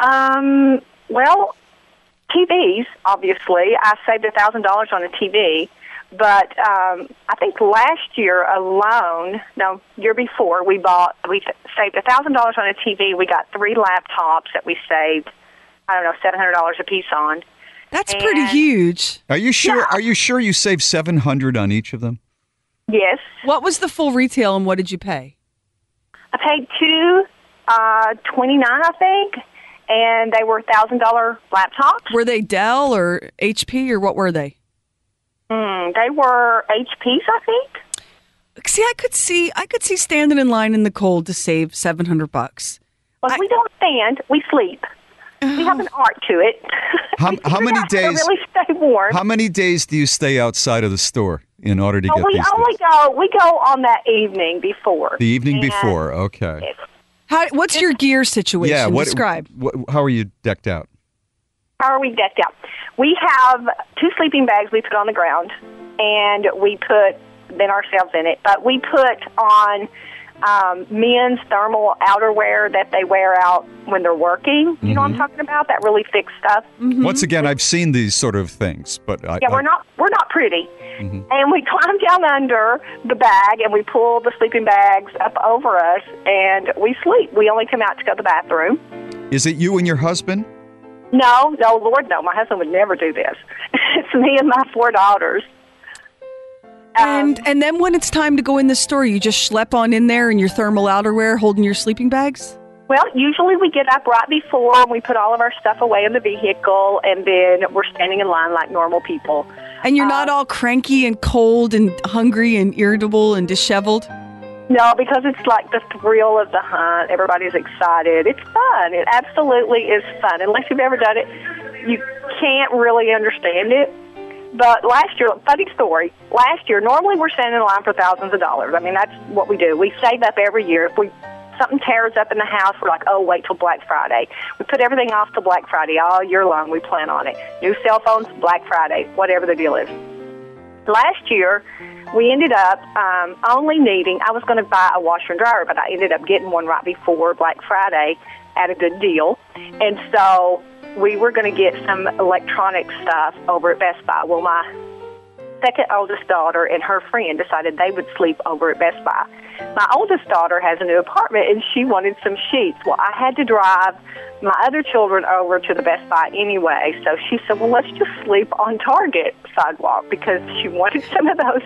Um, well, TVs, obviously. I saved a thousand dollars on a TV, but um, I think last year alone, no, year before, we bought we saved a thousand dollars on a TV. We got three laptops that we saved. I don't know, seven hundred dollars a piece on. That's pretty huge. Are you sure? Are you sure you saved seven hundred on each of them? Yes. What was the full retail and what did you pay? I paid two uh, twenty nine, I think, and they were thousand dollar laptops. Were they Dell or HP or what were they? Mm, they were HPs, I think. See, I could see I could see standing in line in the cold to save 700 bucks. Well, we don't stand; we sleep. We have an art to it. How, how many days? really stay warm. How many days do you stay outside of the store in order to Oh, get we these? only go we go on that evening before. The evening And before, okay. How, what's your gear situation? Yeah. What? Describe. What, how are you decked out? How are we decked out? We have two sleeping bags we put on the ground, and we put then ourselves in it. But we put on um, men's thermal outerwear that they wear out when they're working. You know what I'm Mhm. talking about? That really thick stuff. Once again, I've seen these sort of things, but I, Mm-hmm. Yeah, I- we're not we're not pretty. Mhm. And we climb down under the bag and we pull the sleeping bags up over us and we sleep. We only come out to go to the bathroom. Is it you and your husband? No, no, Lord, no. My husband would never do this. it's me and my four daughters. And um, and then when it's time to go in the store, you just schlep on in there in your thermal outerwear, holding your sleeping bags. Well, usually we get up right before and we put all of our stuff away in the vehicle and then we're standing in line like normal people. And you're not um, all cranky and cold and hungry and irritable and disheveled. No, because it's like the thrill of the hunt. Everybody's excited. It's fun. It absolutely is fun. Unless you've ever done it, you can't really understand it. But last year, funny story. Last year, normally we're standing in line for thousands of dollars. I mean, that's what we do. We save up every year. If we something tears up in the house, we're like, oh, wait till Black Friday. We put everything off to Black Friday all year long. We plan on it. New cell phones, Black Friday, whatever the deal is. Last year, we ended up um, only needing, I was going to buy a washer and dryer, but I ended up getting one right before Black Friday at a good deal. And so we were going to get some electronic stuff over at Best Buy. Well, my second oldest daughter and her friend decided they would sleep over at Best Buy. My oldest daughter has a new apartment and she wanted some sheets. Well, I had to drive my other children over to the Best Buy anyway. So she said, well, let's just sleep on Target sidewalk because she wanted some of those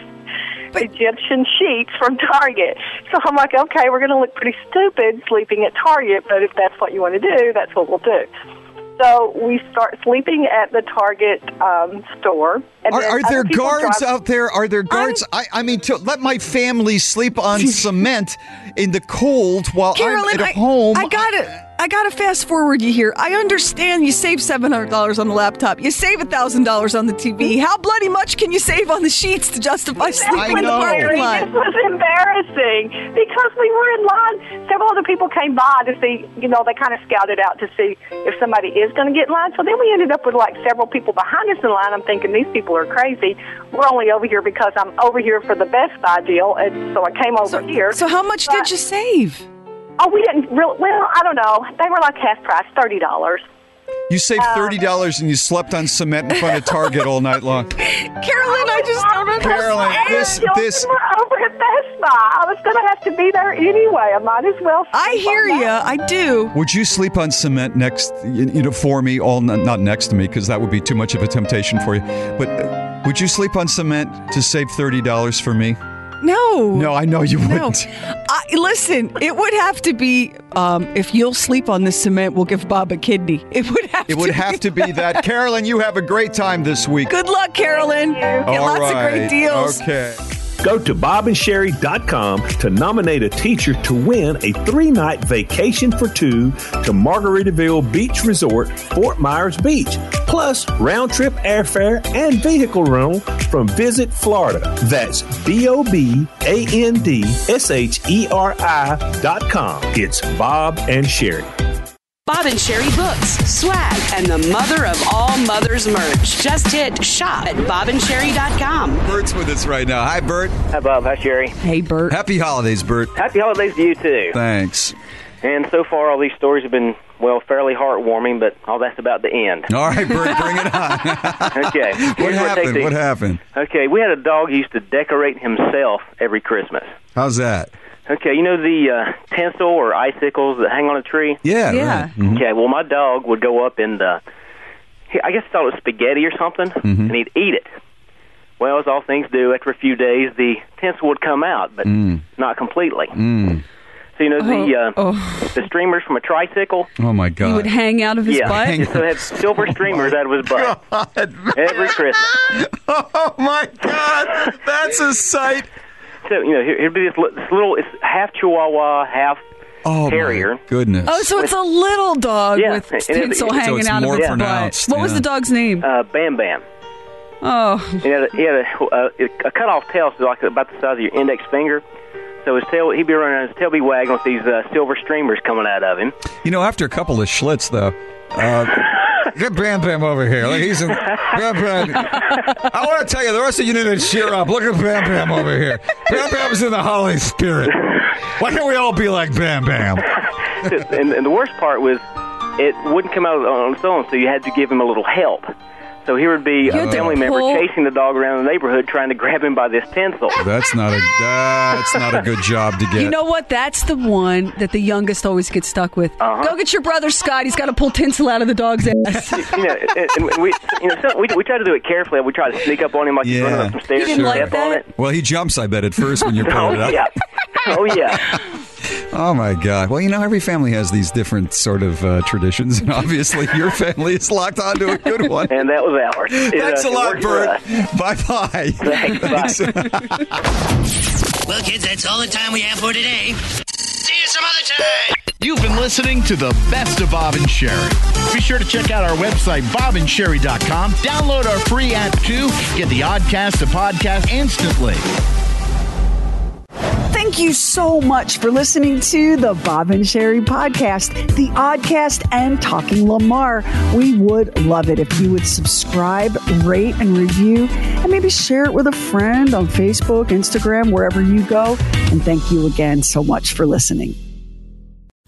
Egyptian sheets from Target. So I'm like, okay, we're going to look pretty stupid sleeping at Target, but if that's what you want to do, that's what we'll do. So we start sleeping at the Target um, store. And Are, are there guards drive- out there? Are there guards? I, I mean, to let my family sleep on cement in the cold while Carolyn, I'm at I, home. I gotta, I gotta fast forward you here. I understand you save seven hundred dollars on the laptop. You save thousand dollars on the TV. How bloody much can you save on the sheets to justify sleeping in the parking This was embarrassing because we were in line. Several other people came by to see, you know, they kind of scouted out to see if somebody is going to get in line. So then we ended up with like several people behind us in line. I'm thinking these people are crazy. We're only over here because I'm over here for the Best Buy deal, and so I came over here. So how much did you save? Oh, we didn't really. Well, I don't know. They were like half price, thirty dollars. You saved Uh, thirty dollars and you slept on cement in front of Target all night long. Carolyn, I just don't understand. Carolyn, this this We're over at Best Buy. I was going to have to be there anyway. I might as well. I hear you. I do. Would you sleep on cement next, you you know, for me? All not next to me because that would be too much of a temptation for you. But uh, would you sleep on cement to save thirty dollars for me? No. No, I know you wouldn't. I, listen, it would have to be um, if you'll sleep on this cement, we'll give Bob a kidney. It would have It would to have to be that. Carolyn, you have a great time this week. Good luck, Carolyn. Get All lots of great right. deals. Okay. Go to bobandsheri.com to nominate a teacher to win a three night vacation for two to Margaritaville Beach Resort, Fort Myers Beach, plus round trip airfare and vehicle rental from Visit Florida. That's B O B A N D S H E R I dot com. It's Bob and Sheri. Bob and Sheri Books, swag, and the mother of all mothers merch. Just hit shop at bobandsheri.com. Bert's with us right now. Hi, Bert. Hi, Bob. Hi, Sheri. Hey, Bert. Happy holidays, Bert. Happy holidays to you, too. Thanks. And so far, all these stories have been, well, fairly heartwarming, but all that's about the end. All right, Bert, bring it on. okay. what Here's where it takes happened? What happened? Okay, we had a dog who used to decorate himself every Christmas. How's that? Okay, you know the uh, tinsel or icicles that hang on a tree? Yeah. Yeah. right. Mhm. Okay, well, my dog would go up and, uh, he, I guess he thought it was spaghetti or something, Mhm. and he'd eat it. Well, as all things do, after a few days, the tinsel would come out, but Mm. not completely. Mm. So, you know, the uh, Oh, the streamers from a tricycle? Oh my God. You would hang out of his yeah, butt? so it had silver streamers out of his butt. Every Christmas. Oh my God, that's a sight. So, you know, here- here'd be this, this little, it's half Chihuahua, half Oh terrier. my goodness. Oh, so it's a little dog Yeah, with and it- tinsel so hanging it's out of more its pronounced, butt. What was the dog's name? Uh, Bam Bam. Oh, He had a, he had a, uh, a cut off tail, so like about the size of your index finger. So his tail, he'd be running, around, his tail be wagging with these uh, silver streamers coming out of him. You know, after a couple of schlitz, though, uh, get Bam Bam over here. Like he's in Bam Bam. I want to tell you, the rest of you need to cheer up. Look at Bam Bam over here. Bam Bam's in the holiday spirit. Why can't we all be like Bam Bam? and, and the worst part was, it wouldn't come out on its own, so you had to give him a little help. So here would be had a to family member chasing the dog around the neighborhood, trying to grab him by this tinsel. That's not a that's not a good job to get. You know what? That's the one that the youngest always gets stuck with. Uh-huh. Go get your brother Scott. He's got to pull tinsel out of the dog's ass. you know, and, and we, you know, so we, we try to do it carefully. We try to sneak up on him like he's running up some stairs and step on it. Well, he jumps, I bet, at first when you're Oh pulling it up. yeah, oh yeah. Oh my God! Well, you know, every family has these different sort of uh, traditions, and obviously, your family is locked onto a good one. And that was ours. It, Thanks uh, a lot, worked. Bert. Bye bye. Thanks. Well, kids, that's all the time we have for today. See you some other time. You've been listening to the best of Bob and Sheri. Be sure to check out our website, bobandsheri.com. Download our free app too. Get the Oddcast to podcast instantly. Thank you so much for listening to the Bob and Sheri podcast, the Oddcast, and Talking Lamar. We would love it if you would subscribe, rate, and review, and maybe share it with a friend on Facebook, Instagram, wherever you go. And thank you again so much for listening.